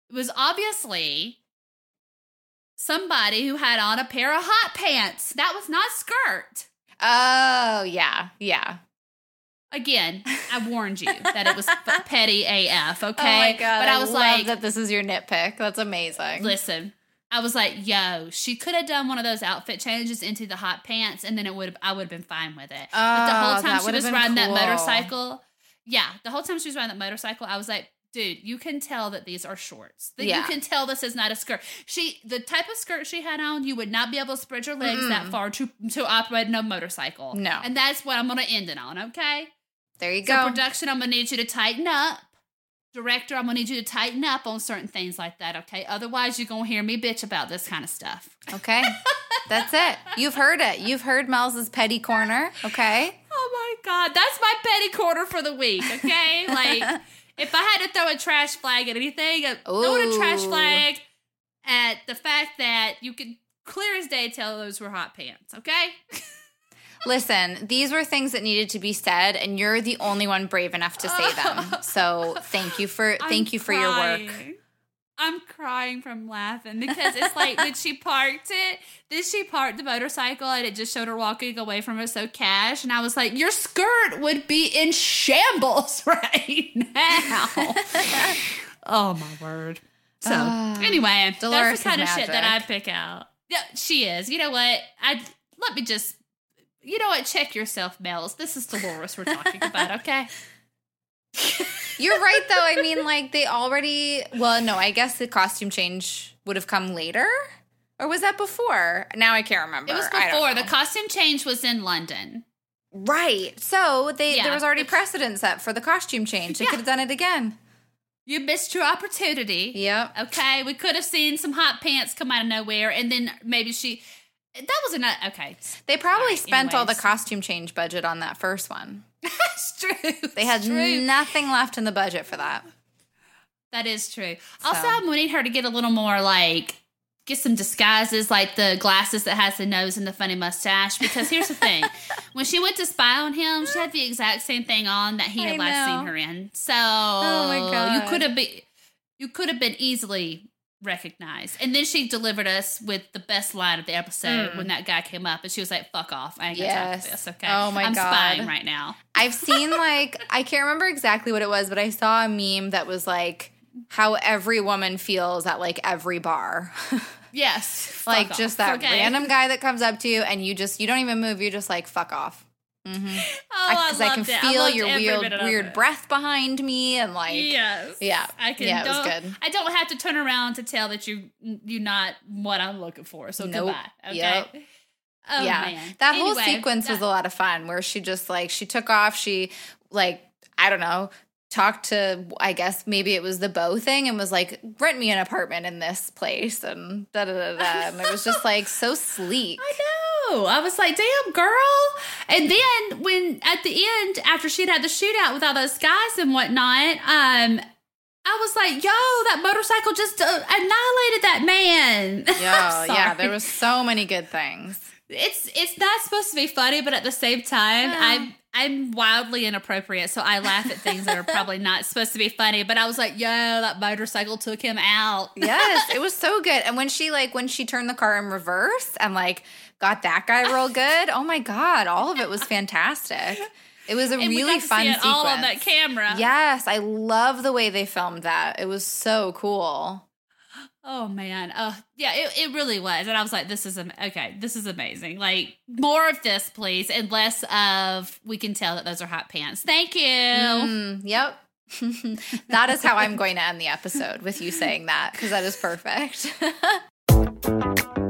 it was obviously somebody who had on a pair of hot pants. That was not skirt. Oh yeah, yeah. Again, I (laughs) warned you that it was petty AF, okay? Oh my god! but I, was love like, that this is your nitpick. That's amazing. listen, I was like, yo, she could have done one of those outfit changes into the hot pants, and then it would have, I would have been fine with it. but the Oh, whole time she was riding cool. that motorcycle, yeah, the whole time she was riding that motorcycle, I was like, dude, you can tell that these are shorts. That Yeah. You can tell this is not a skirt. She, the type of skirt she had on, you would not be able to spread your legs that far to to operate in a motorcycle. No. and that's what I'm gonna end it on. Okay. There you So go. production, I'm gonna need you to tighten up. Director, I'm gonna need you to tighten up on certain things like that, okay? Otherwise, you're gonna hear me bitch about this kind of stuff. okay, that's it. You've heard it. You've heard Mel's petty corner. Okay. Oh my god, that's my petty corner for the week, okay? (laughs) like, if I had to throw a trash flag at anything, I'd throw a trash flag at the fact that you could clear as day tell those were hot pants, okay? (laughs) Listen, these were things that needed to be said, and you're the only one brave enough to say them. So thank you for (laughs) thank I'm you for your work. I'm crying from laughing because it's like when she parked it, then she parked the motorcycle and it just showed her walking away from it so cash. And I was like, Your skirt would be in shambles (laughs) right now. (laughs) oh my word. So Ah, anyway, Dolores that's the kind of shit that I pick out. Yeah, she is. You know what? I let me just you know what? Check yourself, Mel's. This is Dolores we're talking about, (laughs) okay? You're right, though. I mean, like they already. Well, no, I guess the costume change would have come later, or was that before? Now I can't remember. It was before. The costume change was in London. right. So they Yeah. there was already precedent set for the costume change. They Yeah. could have done it again. You missed your opportunity. Yep. Okay, we could have seen some hot pants come out of nowhere, and then maybe she. That was enough. Okay, They probably spent all the costume change budget on that first one. (laughs) that's true. They had true. nothing left in the budget for that. That is true. Also, I'm wanting her to get a little more like get some disguises, like the glasses that has the nose and the funny mustache. Because here's the thing: (laughs) when she went to spy on him, she had the exact same thing on that he I had last know. seen her in. So Oh my you could have been you could have been easily recognized. And then she delivered us with the best line of the episode Mm. when that guy came up and she was like, "Fuck off! I ain't gonna Yes. talk to this." Okay. Oh my I'm God. spying right now. I've seen like I can't remember exactly what it was, but I saw a meme that was like how every woman feels at like every bar. (laughs) Yes. like off, just that okay? random guy that comes up to you and you just you don't even move, you're just like fuck off. Mm-hmm. Oh, Because I, can loved it. feel your weird weird it. breath behind me and like Yes. Yeah. I can. Yeah, it was don't, good. I don't have to turn around to tell that you you're not what I'm looking for. So Nope. goodbye. Okay. Yep. Oh yeah. man. That whole Anyway, sequence was a lot of fun where she just like she took off, she like I don't know, talked to I guess maybe it was the bow thing and was like, rent me an apartment in this place and da da da da. And it was just like so (laughs) sleek. I know. I was like, damn, girl. And then when at the end, after she'd had the shootout with all those guys and whatnot, um, I was like, yo, that motorcycle just uh, annihilated that man. (laughs) Yeah, yeah. There was so many good things. It's it's not supposed to be funny, but at the same time, Yeah. I'm I'm wildly inappropriate, so I laugh at things that are probably not supposed to be funny. But I was like, yo, that motorcycle took him out. Yes, it (laughs) was so good. And when she like when she turned the car in reverse and like got that guy real (laughs) good, oh my god, all of it was fantastic. It was a And really got to fun sequence. all on that camera. Yes, I love the way they filmed that. It was so cool. Oh man. Oh yeah, it, it really was. And I was like, this is am- okay, this is amazing. Like more of this, please, and less of we can tell that those are hot pants. Thank you. Mm, yep. (laughs) that is how I'm going to end the episode with you saying that because that is perfect. (laughs)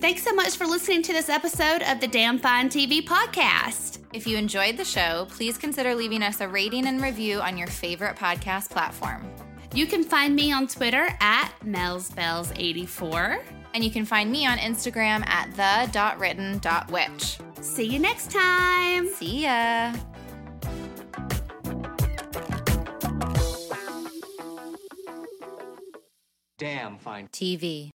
Thanks so much for listening to this episode of the Damn Fine TV podcast. if you enjoyed the show, please consider leaving us a rating and review on your favorite podcast platform. You can find me on Twitter at melsbells84. And you can find me on Instagram at the.written.witch. See you next time. See ya. Damn fine. TV.